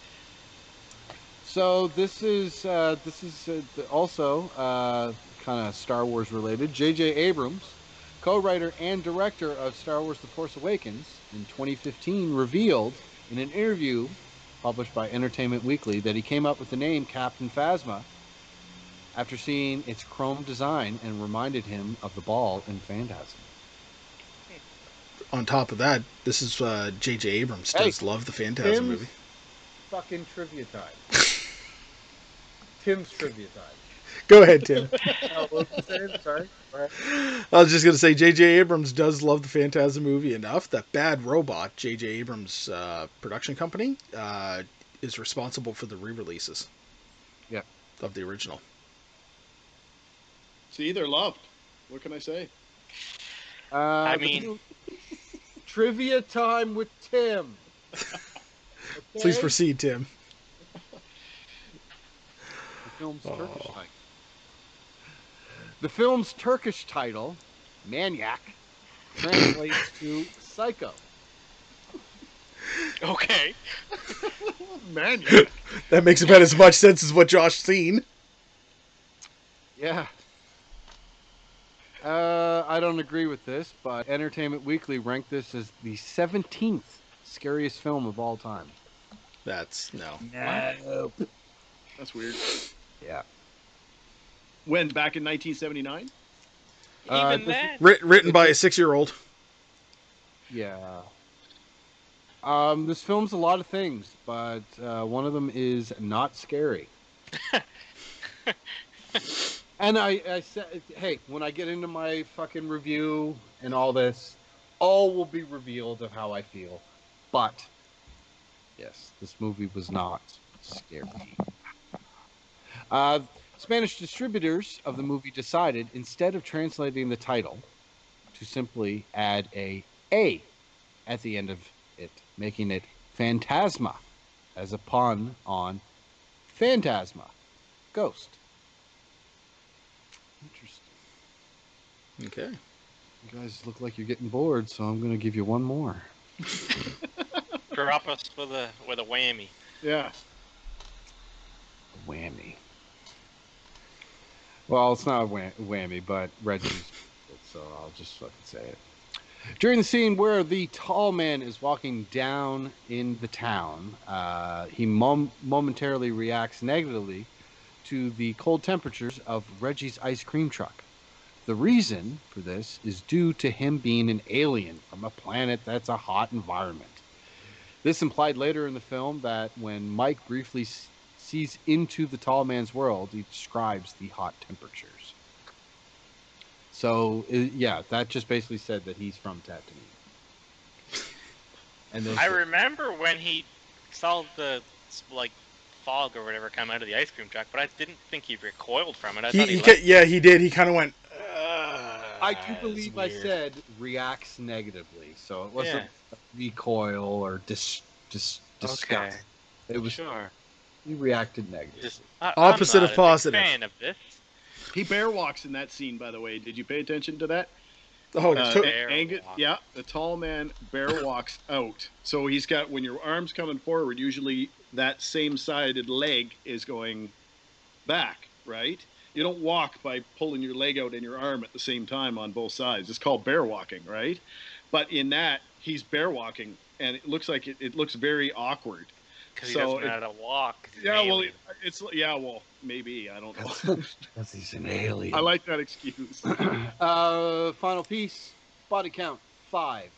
So this is uh, this is uh, also uh, kind of Star Wars related. J.J. Abrams, co-writer and director of Star Wars: The Force Awakens, in 2015 revealed in an interview published by Entertainment Weekly that he came up with the name Captain Phasma after seeing its chrome design and reminded him of the ball in Phantasm. On top of that, this is uh, J.J. Abrams Hey, does love the Phantasm Tim's movie. Fucking trivia time. (laughs) Tim's trivia time. Go ahead, Tim. (laughs) Oh, what was I? Sorry. Sorry. I was just gonna say J.J. Abrams does love the Phantasm movie enough that Bad Robot, J.J. Abrams' uh, production company, uh, is responsible for the re-releases. Yeah. Of the original. See, they're loved. What can I say? Uh, I mean- new- trivia time with Tim. (laughs) Please proceed, Tim. film's Oh. Turkish title. The film's Turkish title, Maniac, translates to Psycho. Okay. (laughs) Maniac. That makes about as much sense as what Josh seen. Yeah. Uh, I don't agree with this, but Entertainment Weekly ranked this as the 17th scariest film of all time. That's no. No. That's weird. Yeah. When back in 1979? Uh, Even this- that. Writ- written by a six-year-old. Yeah. Um, this film's a lot of things, but uh, one of them is not scary. (laughs) and I, I said, hey, when I get into my fucking review and all this, all will be revealed of how I feel. But yes, this movie was not scary. Uh, Spanish distributors of the movie decided instead of translating the title to simply add a A at the end of it, making it Phantasma as a pun on Phantasma, ghost. Interesting. Okay. You guys look like you're getting bored, so I'm going to give you one more. (laughs) Drop us with a with a whammy. Yeah. Whammy. Well, it's not a wham- whammy, but Reggie's, (laughs) so I'll just fucking say it. During the scene where the tall man is walking down in the town, uh, he mom- momentarily reacts negatively to the cold temperatures of Reggie's ice cream truck. The reason for this is due to him being an alien from a planet that's a hot environment. This implied later in the film that when Mike briefly sees into the tall man's world, he describes the hot temperatures. So, yeah, that just basically said that he's from Tatooine. And those I remember when he saw the like fog or whatever come out of the ice cream truck, but I didn't think he recoiled from it. I He, thought he, he left- ca- yeah, he did. He kind of went. I do believe I said reacts negatively, so it wasn't Yeah. recoil or dis, dis, disgust. Okay. It was Sure. he reacted negatively. Just I, Opposite I'm of not a big positive. Fan of this. He bear walks in that scene, by the way. Did you pay attention to that? Oh, Uh, to- Angus- yeah, the tall man bear (laughs) walks out. So he's got when your arm's coming forward, usually that same sided leg is going back, right? You don't walk by pulling your leg out and your arm at the same time on both sides. It's called bear walking, right? But in that, he's bear walking, and it looks like it, it looks very awkward. Because he So doesn't it- know how to walk. He's Yeah, well, alien. it's yeah, well, maybe I don't know. (laughs) Because he's an alien. I like that excuse. (clears throat) uh, final piece. Body count five.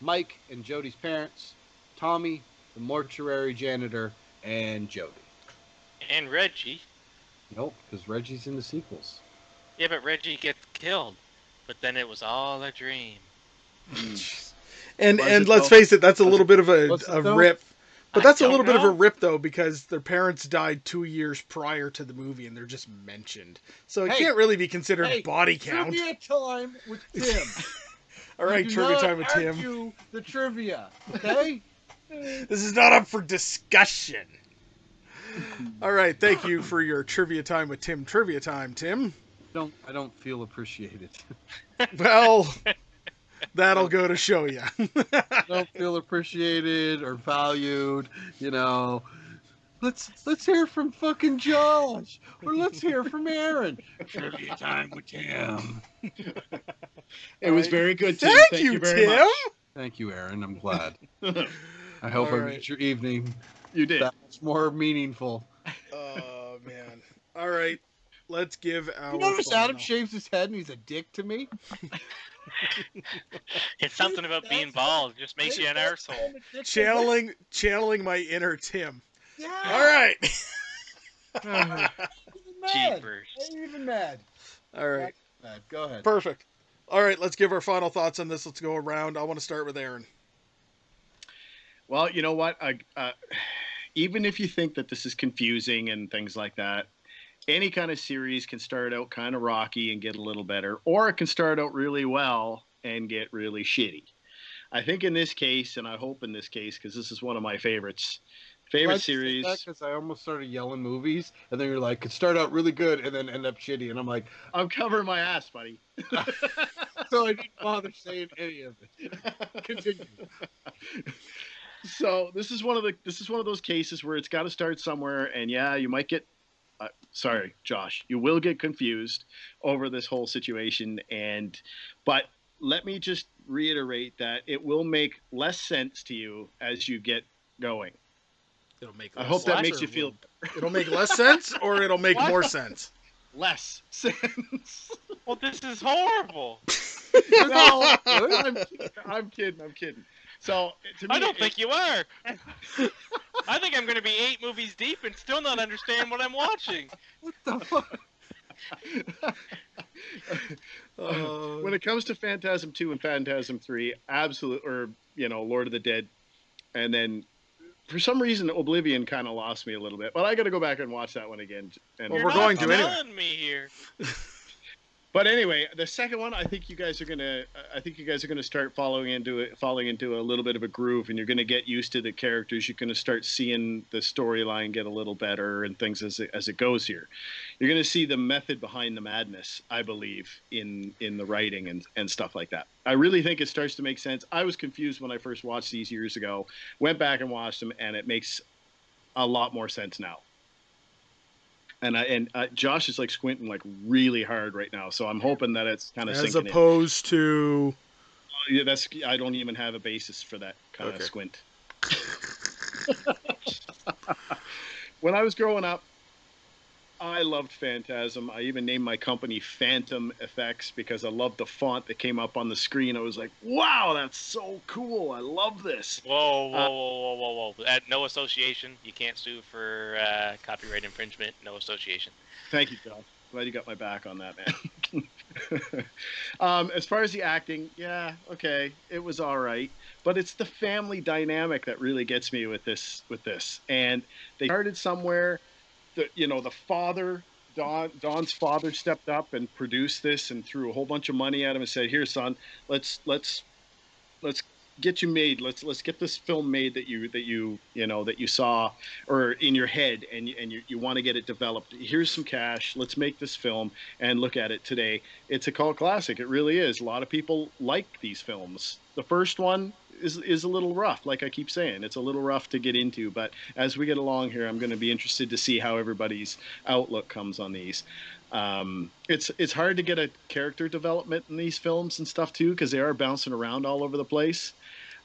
Mike and Jody's parents, Tommy, the mortuary janitor, and Jody. and Reggie. Nope, because Reggie's in the sequels. Yeah, but Reggie gets killed. But then it was all a dream. Hmm. and Was and let's though? face it, that's a Was little bit of a, a rip. But that's a don't little bit of a rip though, because their parents died two years prior to the movie, and they're just mentioned. So it Hey, can't really be considered hey, body count. Trivia time with (laughs) Tim. All right, trivia time with Tim. argue The trivia, okay? (laughs) This is not up for discussion. All right, thank you for your trivia time with Tim. Trivia time, Tim. don't I don't feel appreciated. (laughs) (laughs) Well, that'll go to show you. (laughs) I don't feel appreciated or valued. You know, let's let's hear from fucking Josh or let's hear from Aaron. Trivia time with Tim. It was Alright. very good, Tim. Thank, you, very Tim. Thank you, Aaron. I'm glad. I hope I All right. made your evening you did. That's more meaningful. (laughs) Oh man. All right, let's give our. You notice final- Adam shaves his head and he's a dick to me? (laughs) It's something about being bald. Just makes you an asshole. channeling channeling my inner Tim. Yeah. All right. (laughs) I'm even mad. Jeepers. I'm even mad. All right. Mad. Go ahead. Perfect. All right, let's give our final thoughts on this. Let's go around. I want to start with Aaron. Well, you know what? I, uh, even if you think that this is confusing and things like that, any kind of series can start out kind of rocky and get a little better, or it can start out really well and get really shitty. I think in this case, and I hope in this case, because this is one of my favorites, Favorite series. Because I almost started yelling movies, and then you're like, could start out really good and then end up shitty, and I'm like, I'm covering my ass, buddy. (laughs) so I didn't bother saying any of it. (laughs) Continue. So this is one of the this is one of those cases where it's got to start somewhere, and yeah, you might get. Uh, sorry, Josh, you will get confused over this whole situation, and but let me just reiterate that it will make less sense to you as you get going. It'll make. I hope that makes you feel will- (laughs) It'll make less sense, or it'll make What? more sense. less sense. Well, this is horrible. (laughs) no, (laughs) I'm, I'm kidding. I'm kidding. So to me, I don't it- think you are. I think I'm going to be eight movies deep and still not understand what I'm watching. What the fuck? (laughs) Uh, when it comes to Phantasm 2 and Phantasm 3, absolute or you know, Lord of the Dead, and then for some reason Oblivion kind of lost me a little bit, but I got to go back and watch that one again. And Well, You're we're not going to anyway. telling me here. (laughs) But anyway, the second one, I think you guys are gonna, I think you guys are gonna start following into it, falling into a little bit of a groove, and you're gonna get used to the characters. You're gonna start seeing the storyline get a little better and things as it, as it goes here. You're gonna see the method behind the madness, I believe, in in the writing and and stuff like that. I really think it starts to make sense. I was confused when I first watched these years ago. Went back and watched them, and it makes a lot more sense now and I, and uh, Josh is like squinting like really hard right now, so I'm hoping that it's kind of as opposed to in. Yeah, that's I don't even have a basis for that kind Okay. of squint. (laughs) when I was growing up, I loved Phantasm. I even named my company Phantom Effects because I loved the font that came up on the screen. I was like, "Wow, that's so cool! I love this." Whoa, whoa, Uh, whoa, whoa, whoa, whoa. At no association. You can't sue for uh, copyright infringement. No association. Thank you, John. Glad you got my back on that, man. (laughs) um, as far as the acting, yeah, okay, it was all right, but it's the family dynamic that really gets me with this. With this, and they started somewhere. The you know the father. Don, Don's father stepped up and produced this and threw a whole bunch of money at him and said, "Here, son, let's let's let's get you made. Let's let's get this film made that you that you you know that you saw or in your head and and you, you want to get it developed. Here's some cash. Let's make this film and look at it today. It's a cult classic. It really is. A lot of people like these films. The first one is is a little rough, like I keep saying. It's a little rough to get into, but as we get along here, I'm going to be interested to see how everybody's outlook comes on these. Um, it's it's hard to get a character development in these films and stuff too because they are bouncing around all over the place.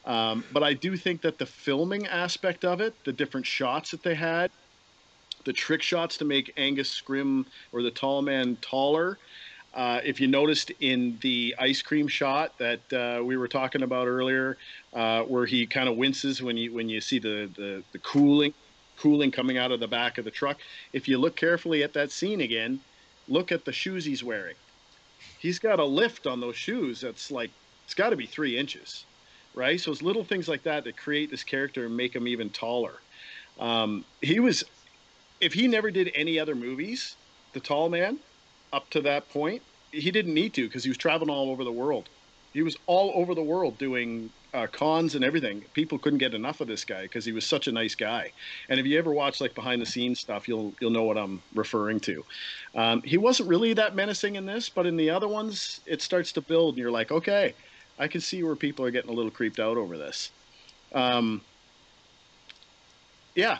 Um, but I do think that the filming aspect of it, the different shots that they had, the trick shots to make Angus Scrimm or the tall man taller. Uh, if you noticed in the ice cream shot that uh, we were talking about earlier, uh, where he kind of winces when you when you see the, the the cooling cooling coming out of the back of the truck. If you look carefully at that scene again, look at the shoes he's wearing. He's got a lift on those shoes that's like it's got to be three inches right? So it's little things like that that create this character and make him even taller. Um, he was, if he never did any other movies, the tall man, up to that point, he didn't need to because he was traveling all over the world. He was all over the world doing uh, cons and everything. People couldn't get enough of this guy because he was such a nice guy. And if you ever watch like behind the scenes stuff, you'll you'll know what I'm referring to. Um, he wasn't really that menacing in this, but in the other ones, it starts to build, and you're like, okay, I can see where people are getting a little creeped out over this. Um, yeah,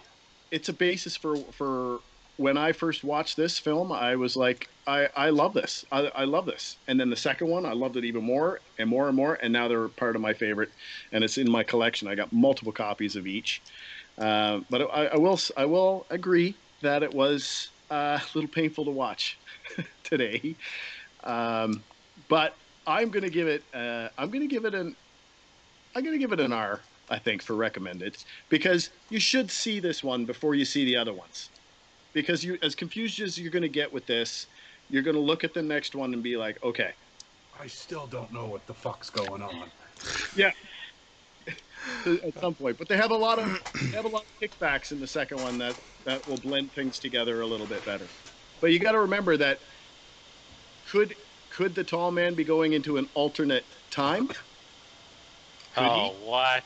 it's a basis for for when I first watched this film. I was like, I I love this. I, I love this. And then the second one, I loved it even more and more and more. And now they're part of my favorite, and it's in my collection. I got multiple copies of each. Uh, but I, I will I will agree that it was uh, a little painful to watch (laughs) today. Um, but I'm gonna give it. Uh, I'm gonna give it an. I'm gonna give it an R. I think for recommended because you should see this one before you see the other ones, because you as confused as you're gonna get with this, you're gonna look at the next one and be like, okay, I still don't know what the fuck's going on. Yeah. at some point. But they have a lot of they have a lot of kickbacks in the second one that that will blend things together a little bit better. But you got to remember that could could the tall man be going into an alternate time? Could oh, he? what?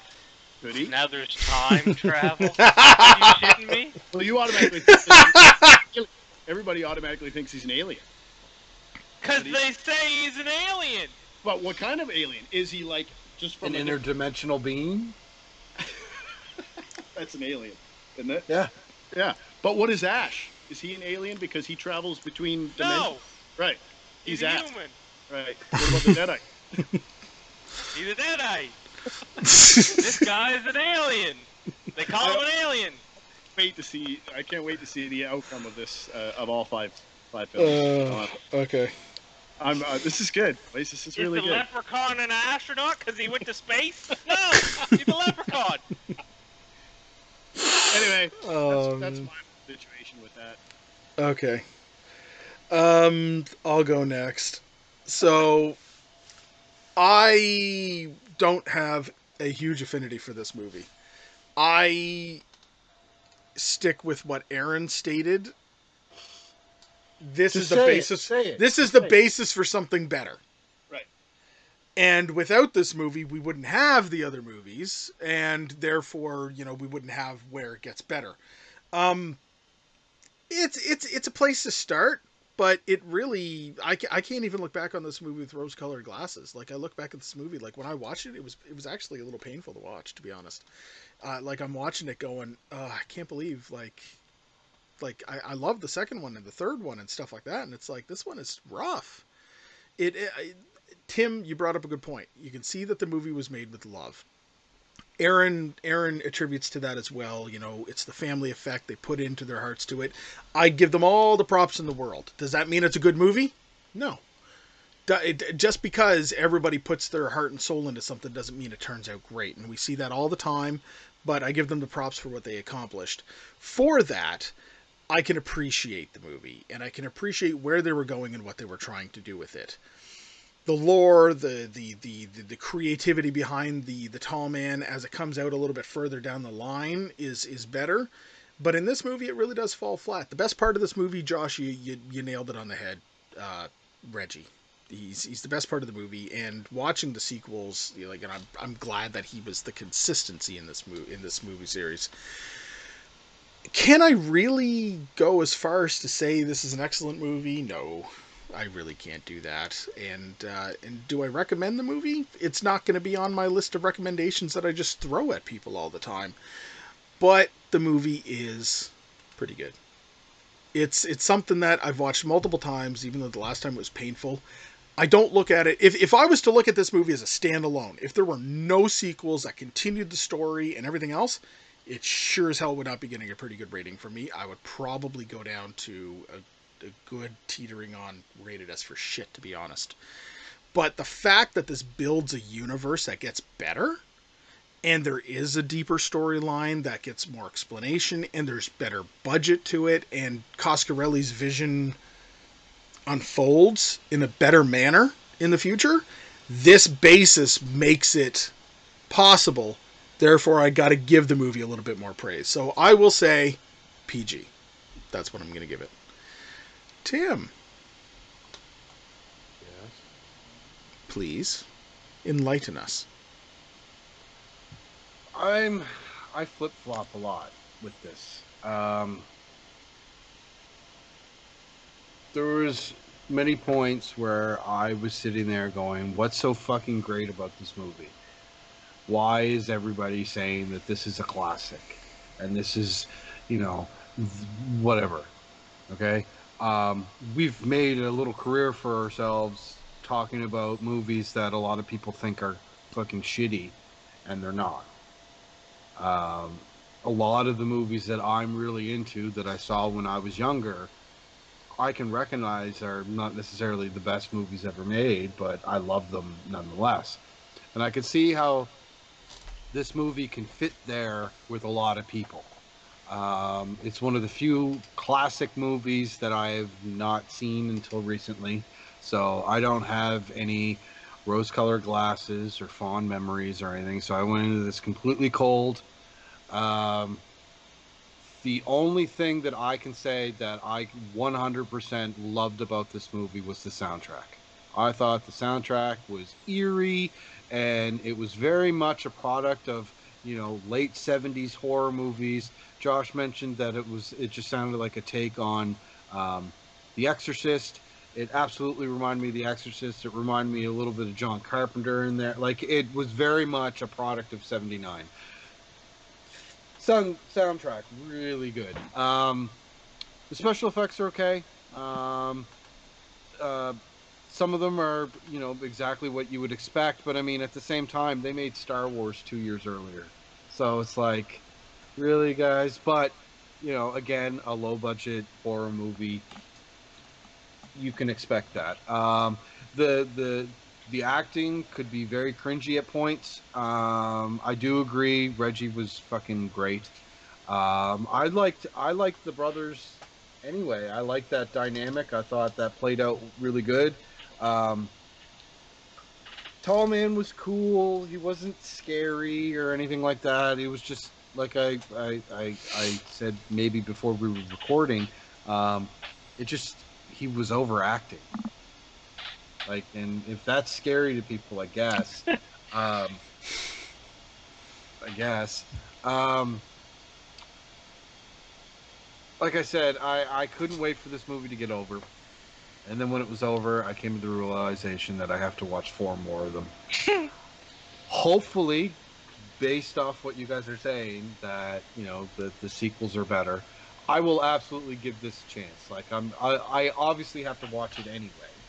Could he? Now there's time (laughs) travel. Are you shitting me? Well, you automatically. think Everybody automatically thinks he's an alien. Because they say he's an alien. But what kind of alien is he? Like just from An a different- interdimensional being? (laughs) That's an alien, isn't it? Yeah. Yeah. But what is Ash? Is he an alien because he travels between dimensions? No, Right. he's, He's a Ash. human. Right. What about the Deadite? (laughs) He's a deadite. This guy is an alien. They call him an alien. wait to see. I can't wait to see the outcome of this uh, of all five five films. Uh, okay. I'm. Uh, this is good. This is Is really good? the good. leprechaun an astronaut because he went to space? (laughs) No, he's a leprechaun. Anyway, that's, Um, that's my situation with that. Okay. Um, I'll go next. So, I don't have a huge affinity for this movie. I stick with what Aaron stated. This Just is the basis. it, This is the basis for something better. Right. And without this movie, we wouldn't have the other movies, and therefore, you know, we wouldn't have where it gets better. Um, it's it's it's a place to start, but it really I, I can't even look back on this movie with rose-colored glasses. Like I look back at this movie, like when I watched it, it was it was actually a little painful to watch, to be honest. Uh, like I'm watching it, going, oh, I can't believe like like I, I love the second one and the third one and stuff like that, and it's like this one is rough. It, it I, Tim, you brought up a good point. You can see that the movie was made with love. Aaron Aaron attributes to that as well. You know, it's the family effect they put into their hearts to it. I give them all the props in the world. Does that mean it's a good movie? No. Just because everybody puts their heart and soul into something doesn't mean it turns out great, and we see that all the time. But I give them the props for what they accomplished. For that, I can appreciate the movie, and I can appreciate where they were going and what they were trying to do with it the lore, the, the the the the creativity behind the the tall man as it comes out a little bit further down the line is is better. But in this movie, it really does fall flat. The best part of this movie, Josh, you you, you nailed it on the head. Uh, Reggie, he's he's the best part of the movie. And watching the sequels, like, and I'm I'm glad that he was the consistency in this movie in this movie series. Can I really go as far as to say this is an excellent movie? No, I really can't do that. And uh, and do I recommend the movie? It's not going to be on my list of recommendations that I just throw at people all the time. But the movie is pretty good. It's it's something that I've watched multiple times, even though the last time was painful. I don't look at it if if I was to look at this movie as a standalone, if there were no sequels that continued the story and everything else, it sure as hell would not be getting a pretty good rating for me. I would probably go down to a, a good teetering on rated as for shit, to be honest. But the fact that this builds a universe that gets better, and there is a deeper storyline that gets more explanation, and there's better budget to it, and Coscarelli's vision unfolds in a better manner in the future, this basis makes it possible. Therefore, I got to give the movie a little bit more praise. So I will say PG. That's what I'm going to give it. Tim, Yes. please enlighten us. I'm I flip flop a lot with this. Um, there was many points where I was sitting there going, "What's so fucking great about this movie? Why is everybody saying that this is a classic and this is, you know, whatever?" Okay, um, we've made a little career for ourselves talking about movies that a lot of people think are fucking shitty, and they're not. Um, a lot of the movies that I'm really into that I saw when I was younger, I can recognize are not necessarily the best movies ever made, but I love them nonetheless. And I can see how this movie can fit there with a lot of people. Um, it's one of the few classic movies that I have not seen until recently, so I don't have any rose-colored glasses or fond memories or anything. So I went into this completely cold. Um, the only thing that I can say that I 100% loved about this movie was the soundtrack. I thought the soundtrack was eerie and it was very much a product of you know, late '70s horror movies. Josh mentioned that it was it just sounded like a take on um, The Exorcist. It absolutely reminded me of The Exorcist. It reminded me a little bit of John Carpenter in there. Like it was very much a product of '79. Sound soundtrack really good. Um, the special effects are okay. Um, uh, some of them are, you know, exactly what you would expect, but I mean, at the same time, they made Star Wars two years earlier, so it's like, really, guys. But you know, again, a low budget horror movie. You can expect that. Um, the the the acting could be very cringy at points. Um, I do agree. Reggie was fucking great. Um, I liked I liked the brothers anyway. I liked that dynamic. I thought that played out really good. Um, Tall Man was cool. He wasn't scary or anything like that. He was just like I I, I, I said maybe before we were recording. Um, it just he was overacting. Like, and if that's scary to people, I guess. (laughs) um, I guess. Um, like I said, I, I couldn't wait for this movie to get over. And then when it was over, I came to the realization that I have to watch four more of them. (laughs) Hopefully, based off what you guys are saying, that you know the the sequels are better. I will absolutely give this a chance. Like I'm, I, I obviously have to watch it anyway.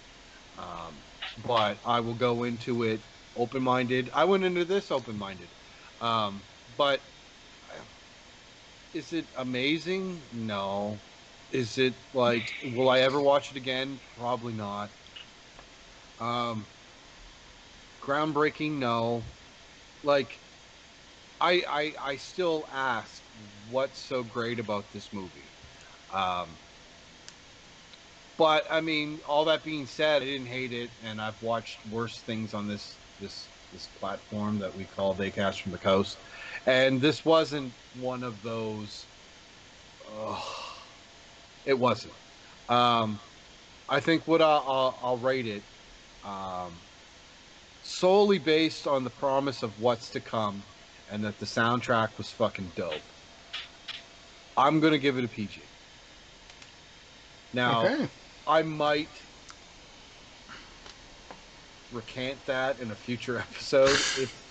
Um, but I will go into it open-minded. I went into this open-minded. Um, but is it amazing? No. Is it like will I ever watch it again? Probably not. Um groundbreaking, no. Like I I I still ask what's so great about this movie. Um but I mean, all that being said, I didn't hate it, and I've watched worse things on this this this platform that we call Daycast from the Coast, and this wasn't one of those. Oh, it wasn't. Um, I think what I'll, I'll, I'll rate it um, solely based on the promise of what's to come, and that the soundtrack was fucking dope. I'm gonna give it a PG. Now. Okay. I might recant that in a future (laughs) episode if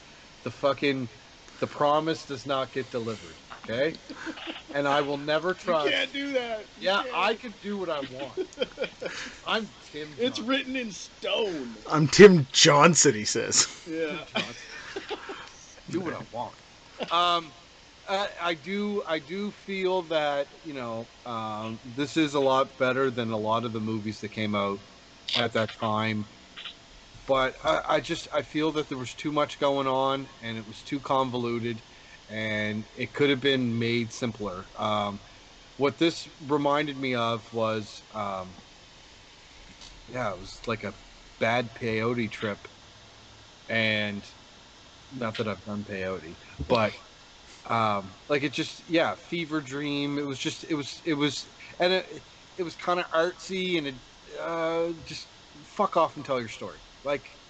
the fucking the promise does not get delivered. Okay, and I will never You can't do that. You Yeah, can't. I can do what I want. (laughs) I'm Tim. It's Johnson. written in stone. I'm Tim Johnson, he says. Yeah. do what I want. Um, I, I do. I do feel that you know um, this is a lot better than a lot of the movies that came out at that time. But I, I just I feel that there was too much going on, and it was too convoluted, and it could have been made simpler. Um, what this reminded me of was, um, yeah, it was like a bad peyote trip, and not that I've done peyote, but um, like it just yeah, fever dream. It was just it was it was and it it was kind of artsy and it uh, just fuck off and tell your story. Like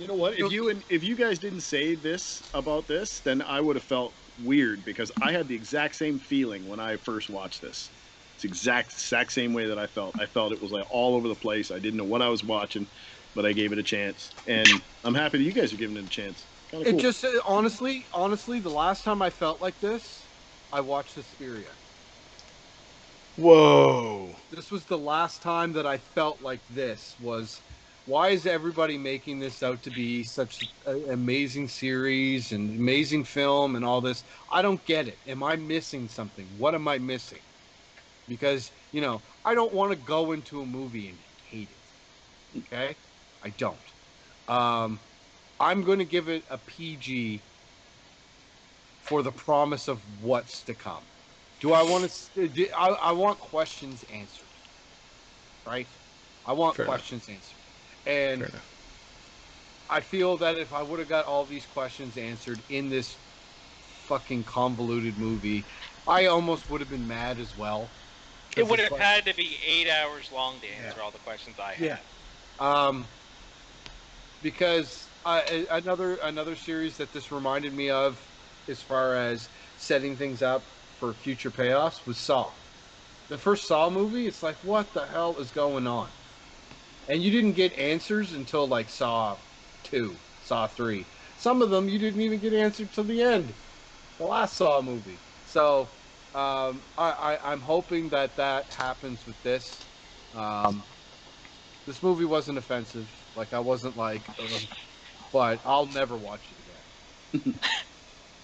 You know what? If you and if you guys didn't say this about this, then I would have felt weird because I had the exact same feeling when I first watched this. It's exact exact same way that I felt. I felt it was like all over the place. I didn't know what I was watching, but I gave it a chance, and I'm happy that you guys are giving it a chance. It cool. just uh, honestly, honestly, the last time I felt like this, I watched Suspiria. Whoa. This was the last time that I felt like this was. Why is everybody making this out to be such an amazing series and amazing film and all this? I don't get it. Am I missing something? What am I missing? Because, you know, I don't want to go into a movie and hate it. Okay? I don't. Um, I'm going to give it a PG for the promise of what's to come. Do I want to? I, I want questions answered, right? I want Fair enough. questions answered, and I feel that if I would have got all these questions answered in this fucking convoluted movie, I almost would have been mad as well. It would have Because had to be eight hours long to answer all the questions I had. Yeah. Um, because I, another another series that this reminded me of as far as setting things up for future payoffs was Saw. The first Saw movie, it's like, what the hell is going on? And you didn't get answers until like Saw 2, Saw 3. Some of them you didn't even get answered till the end, the last Saw movie. So um, I, I, I'm hoping that that happens with this. Um, this movie wasn't offensive. Like I wasn't like, (laughs) but I'll never watch it again.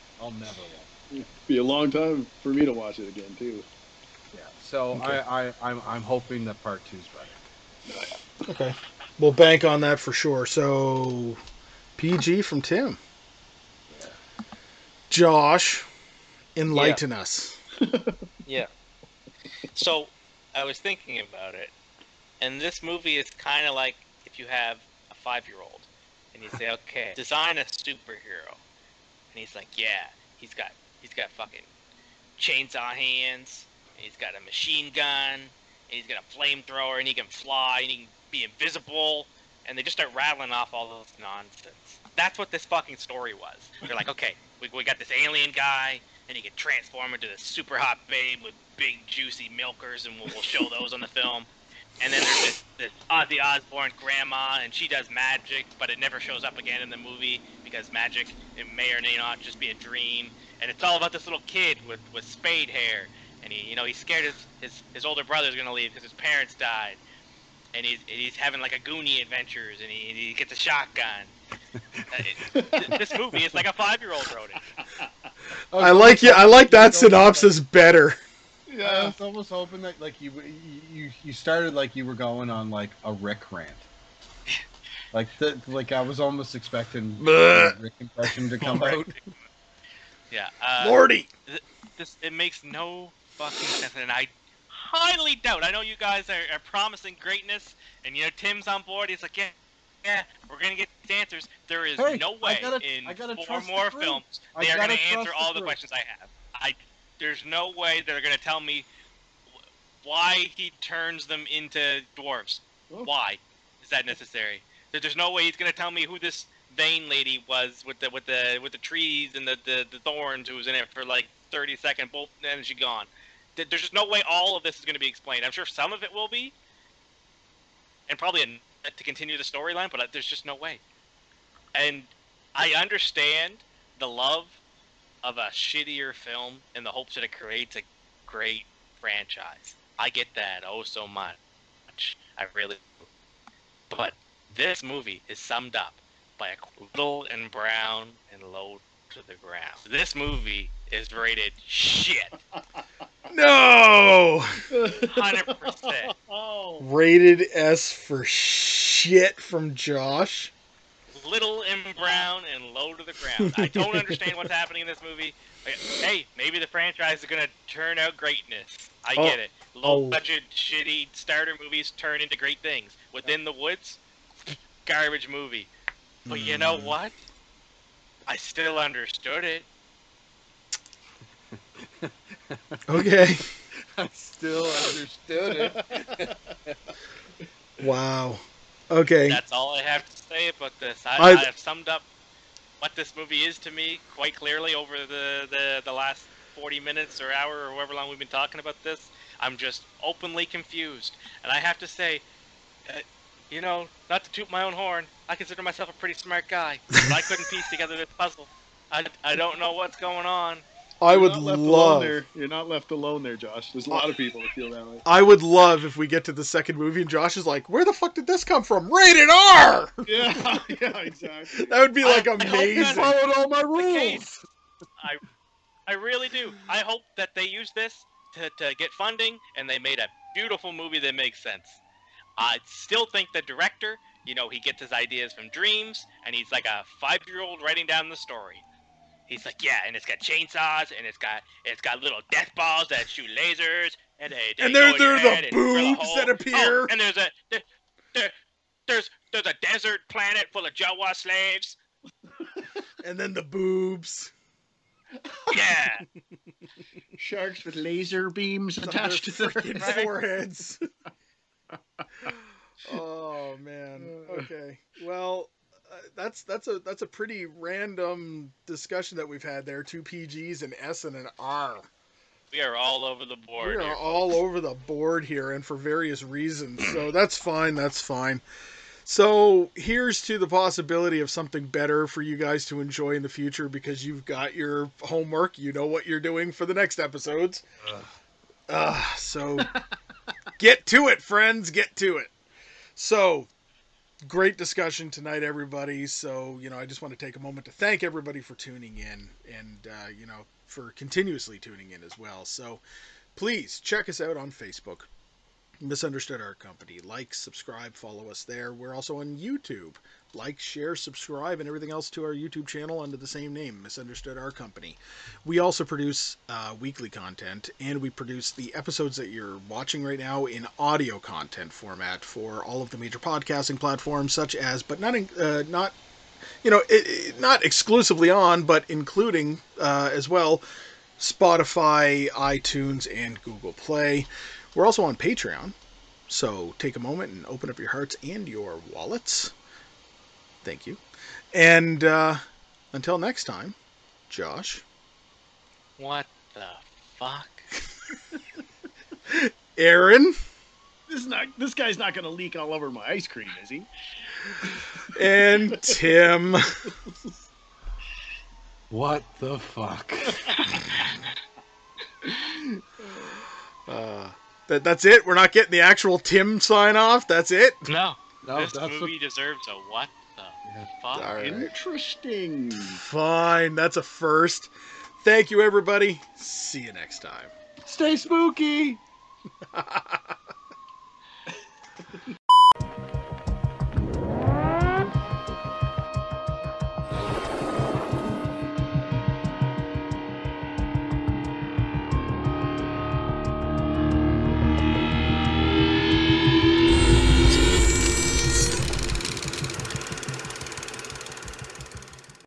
(laughs) I'll never watch. it. Be a long time for me to watch it again too. Yeah. So Okay. I, I I'm I'm hoping that part two's better. Okay. We'll bank on that for sure. So, PG from Tim. Josh, enlighten us. (laughs) Yeah. So I was thinking about it, and this movie is kind of like if you have a five-year-old, and you say, "Okay, (laughs) design a superhero," and he's like, "Yeah, he's got he's got fucking chainsaw hands, and he's got a machine gun, and he's got a flamethrower, and he can fly, and he can be invisible." And they just start rattling off all this nonsense. That's what this fucking story was. They're like, okay, we, we got this alien guy, and he can transform into this super hot babe with big juicy milkers, and we'll, we'll show those on the film. And then there's this, this Ozzy Osbourne grandma, and she does magic, but it never shows up again in the movie because magic it may or may not just be a dream. And it's all about this little kid with, with spade hair, and he you know he's scared his his, his older brother's gonna leave because his parents died, and he's and he's having like a Goonie adventures, and he, he gets a shotgun. Uh, it- this movie is like a five year old wrote it. I like you. I like that synopsis better. Yeah, I was almost hoping that like you you you started like you were going on like a Rick rant. Like the, like I was almost expecting Bleh. the Rick impression to come Rick. out. Yeah. Uh, Lordy. this it makes no fucking sense, and I highly doubt. I know you guys are, are promising greatness, and you know Tim's on board. He's like, yeah, yeah, we're gonna get these answers. There is Hey, no way gotta- in four trust the more films they are gonna answer the all the questions I have. I there's no way they're gonna tell me why he turns them into dwarves. Oh. Why is that necessary? There's no way he's gonna tell me who this Vane lady was with the with the with the trees and the, the, the thorns who was in it for like 30 seconds, both and she gone. There- There's just no way all of this is gonna be explained. I'm sure some of it will be, and probably to continue the storyline, but uh, there's just no way. And I understand the love of a shittier film in the hopes that it creates a great franchise. I get that oh so much. I really. But this movie is summed up by a little and brown and low to the ground. This movie is rated shit. (laughs) No. Hundred percent. Oh. Rated S for shit from Josh. Little and brown and low to the ground. I don't understand what's happening in this movie. Like, Hey, maybe the franchise is gonna turn out greatness. I Oh. get it. Low Oh. budget, shitty starter movies turn into great things. Within the Woods, garbage movie. But you know Mm. what? I still understood it. Okay. (laughs) I still understood it. (laughs) Wow. Okay. That's all I have to say about this. I, I- I have summed up what this movie is to me quite clearly over the, the, the last 40 minutes or hour or however long we've been talking about this. I'm just openly confused. And I have to say, uh, you know, not to toot my own horn, I consider myself a pretty smart guy. But I couldn't (laughs) piece together this puzzle. I, I don't know what's going on. I You're would not left alone love. You're not left alone there, Josh. There's a lot of people that feel that way. I would love if we get to the second movie and Josh is like, "Where the fuck did this come from? Rated R." (laughs) Yeah, yeah, exactly. (laughs) That would be like I- I amazing. Followed all my rules. I, I really do. I hope that they use this to, to get funding and they made a beautiful movie that makes sense. I still think the director, you know, he gets his ideas from dreams and he's like a five year old writing down the story. He's like, yeah, and it's got chainsaws and it's got it's got little death balls that shoot lasers and they, they And there- go in your there are the head and drill a boobs that appear. Oh, and there's a there, there, there's there's a desert planet full of Jawa slaves. (laughs) And then the boobs. Yeah. (laughs) Sharks with laser beams on attached to their freaking Right. foreheads. (laughs) oh man. Okay. Well, uh, that's that's a that's a pretty random discussion that we've had there. Two PGs, an S, and an R. We are all over the board. We are here. all over the board here, and for various reasons. So (clears throat) that's fine. That's fine. So here's to the possibility of something better for you guys to enjoy in the future because you've got your homework. You know what you're doing for the next episodes. Uh, so get to it, friends. Get to it. So great discussion tonight, everybody. So you know, I just want to take a moment to thank everybody for tuning in, and uh, you know, for continuously tuning in as well. So please check us out on Facebook. Misunderstood Art Company. Like, subscribe, follow us there. We're also on YouTube. Like, share, subscribe, and everything else to our YouTube channel under the same name, Misunderstood Art Company. We also produce uh, weekly content, and we produce the episodes that you're watching right now in audio content format for all of the major podcasting platforms, such as, but not in, uh, not you know, it, it- not exclusively on, but including uh, as well Spotify, iTunes, and Google Play. We're also on Patreon, so take a moment and open up your hearts and your wallets. Thank you. And uh, until next time, Josh, What the fuck? (laughs) Aaron, This is not. This guy's not going to leak all over my ice cream, is he? and Tim. What the fuck? (laughs) Uh, that, that's it. We're not getting the actual Tim sign off. That's it. No, No, this that's movie deserves a what the Yeah. Fuck? All right. Interesting. Fine. That's a first. Thank you, everybody. See you next time. Stay spooky. (laughs)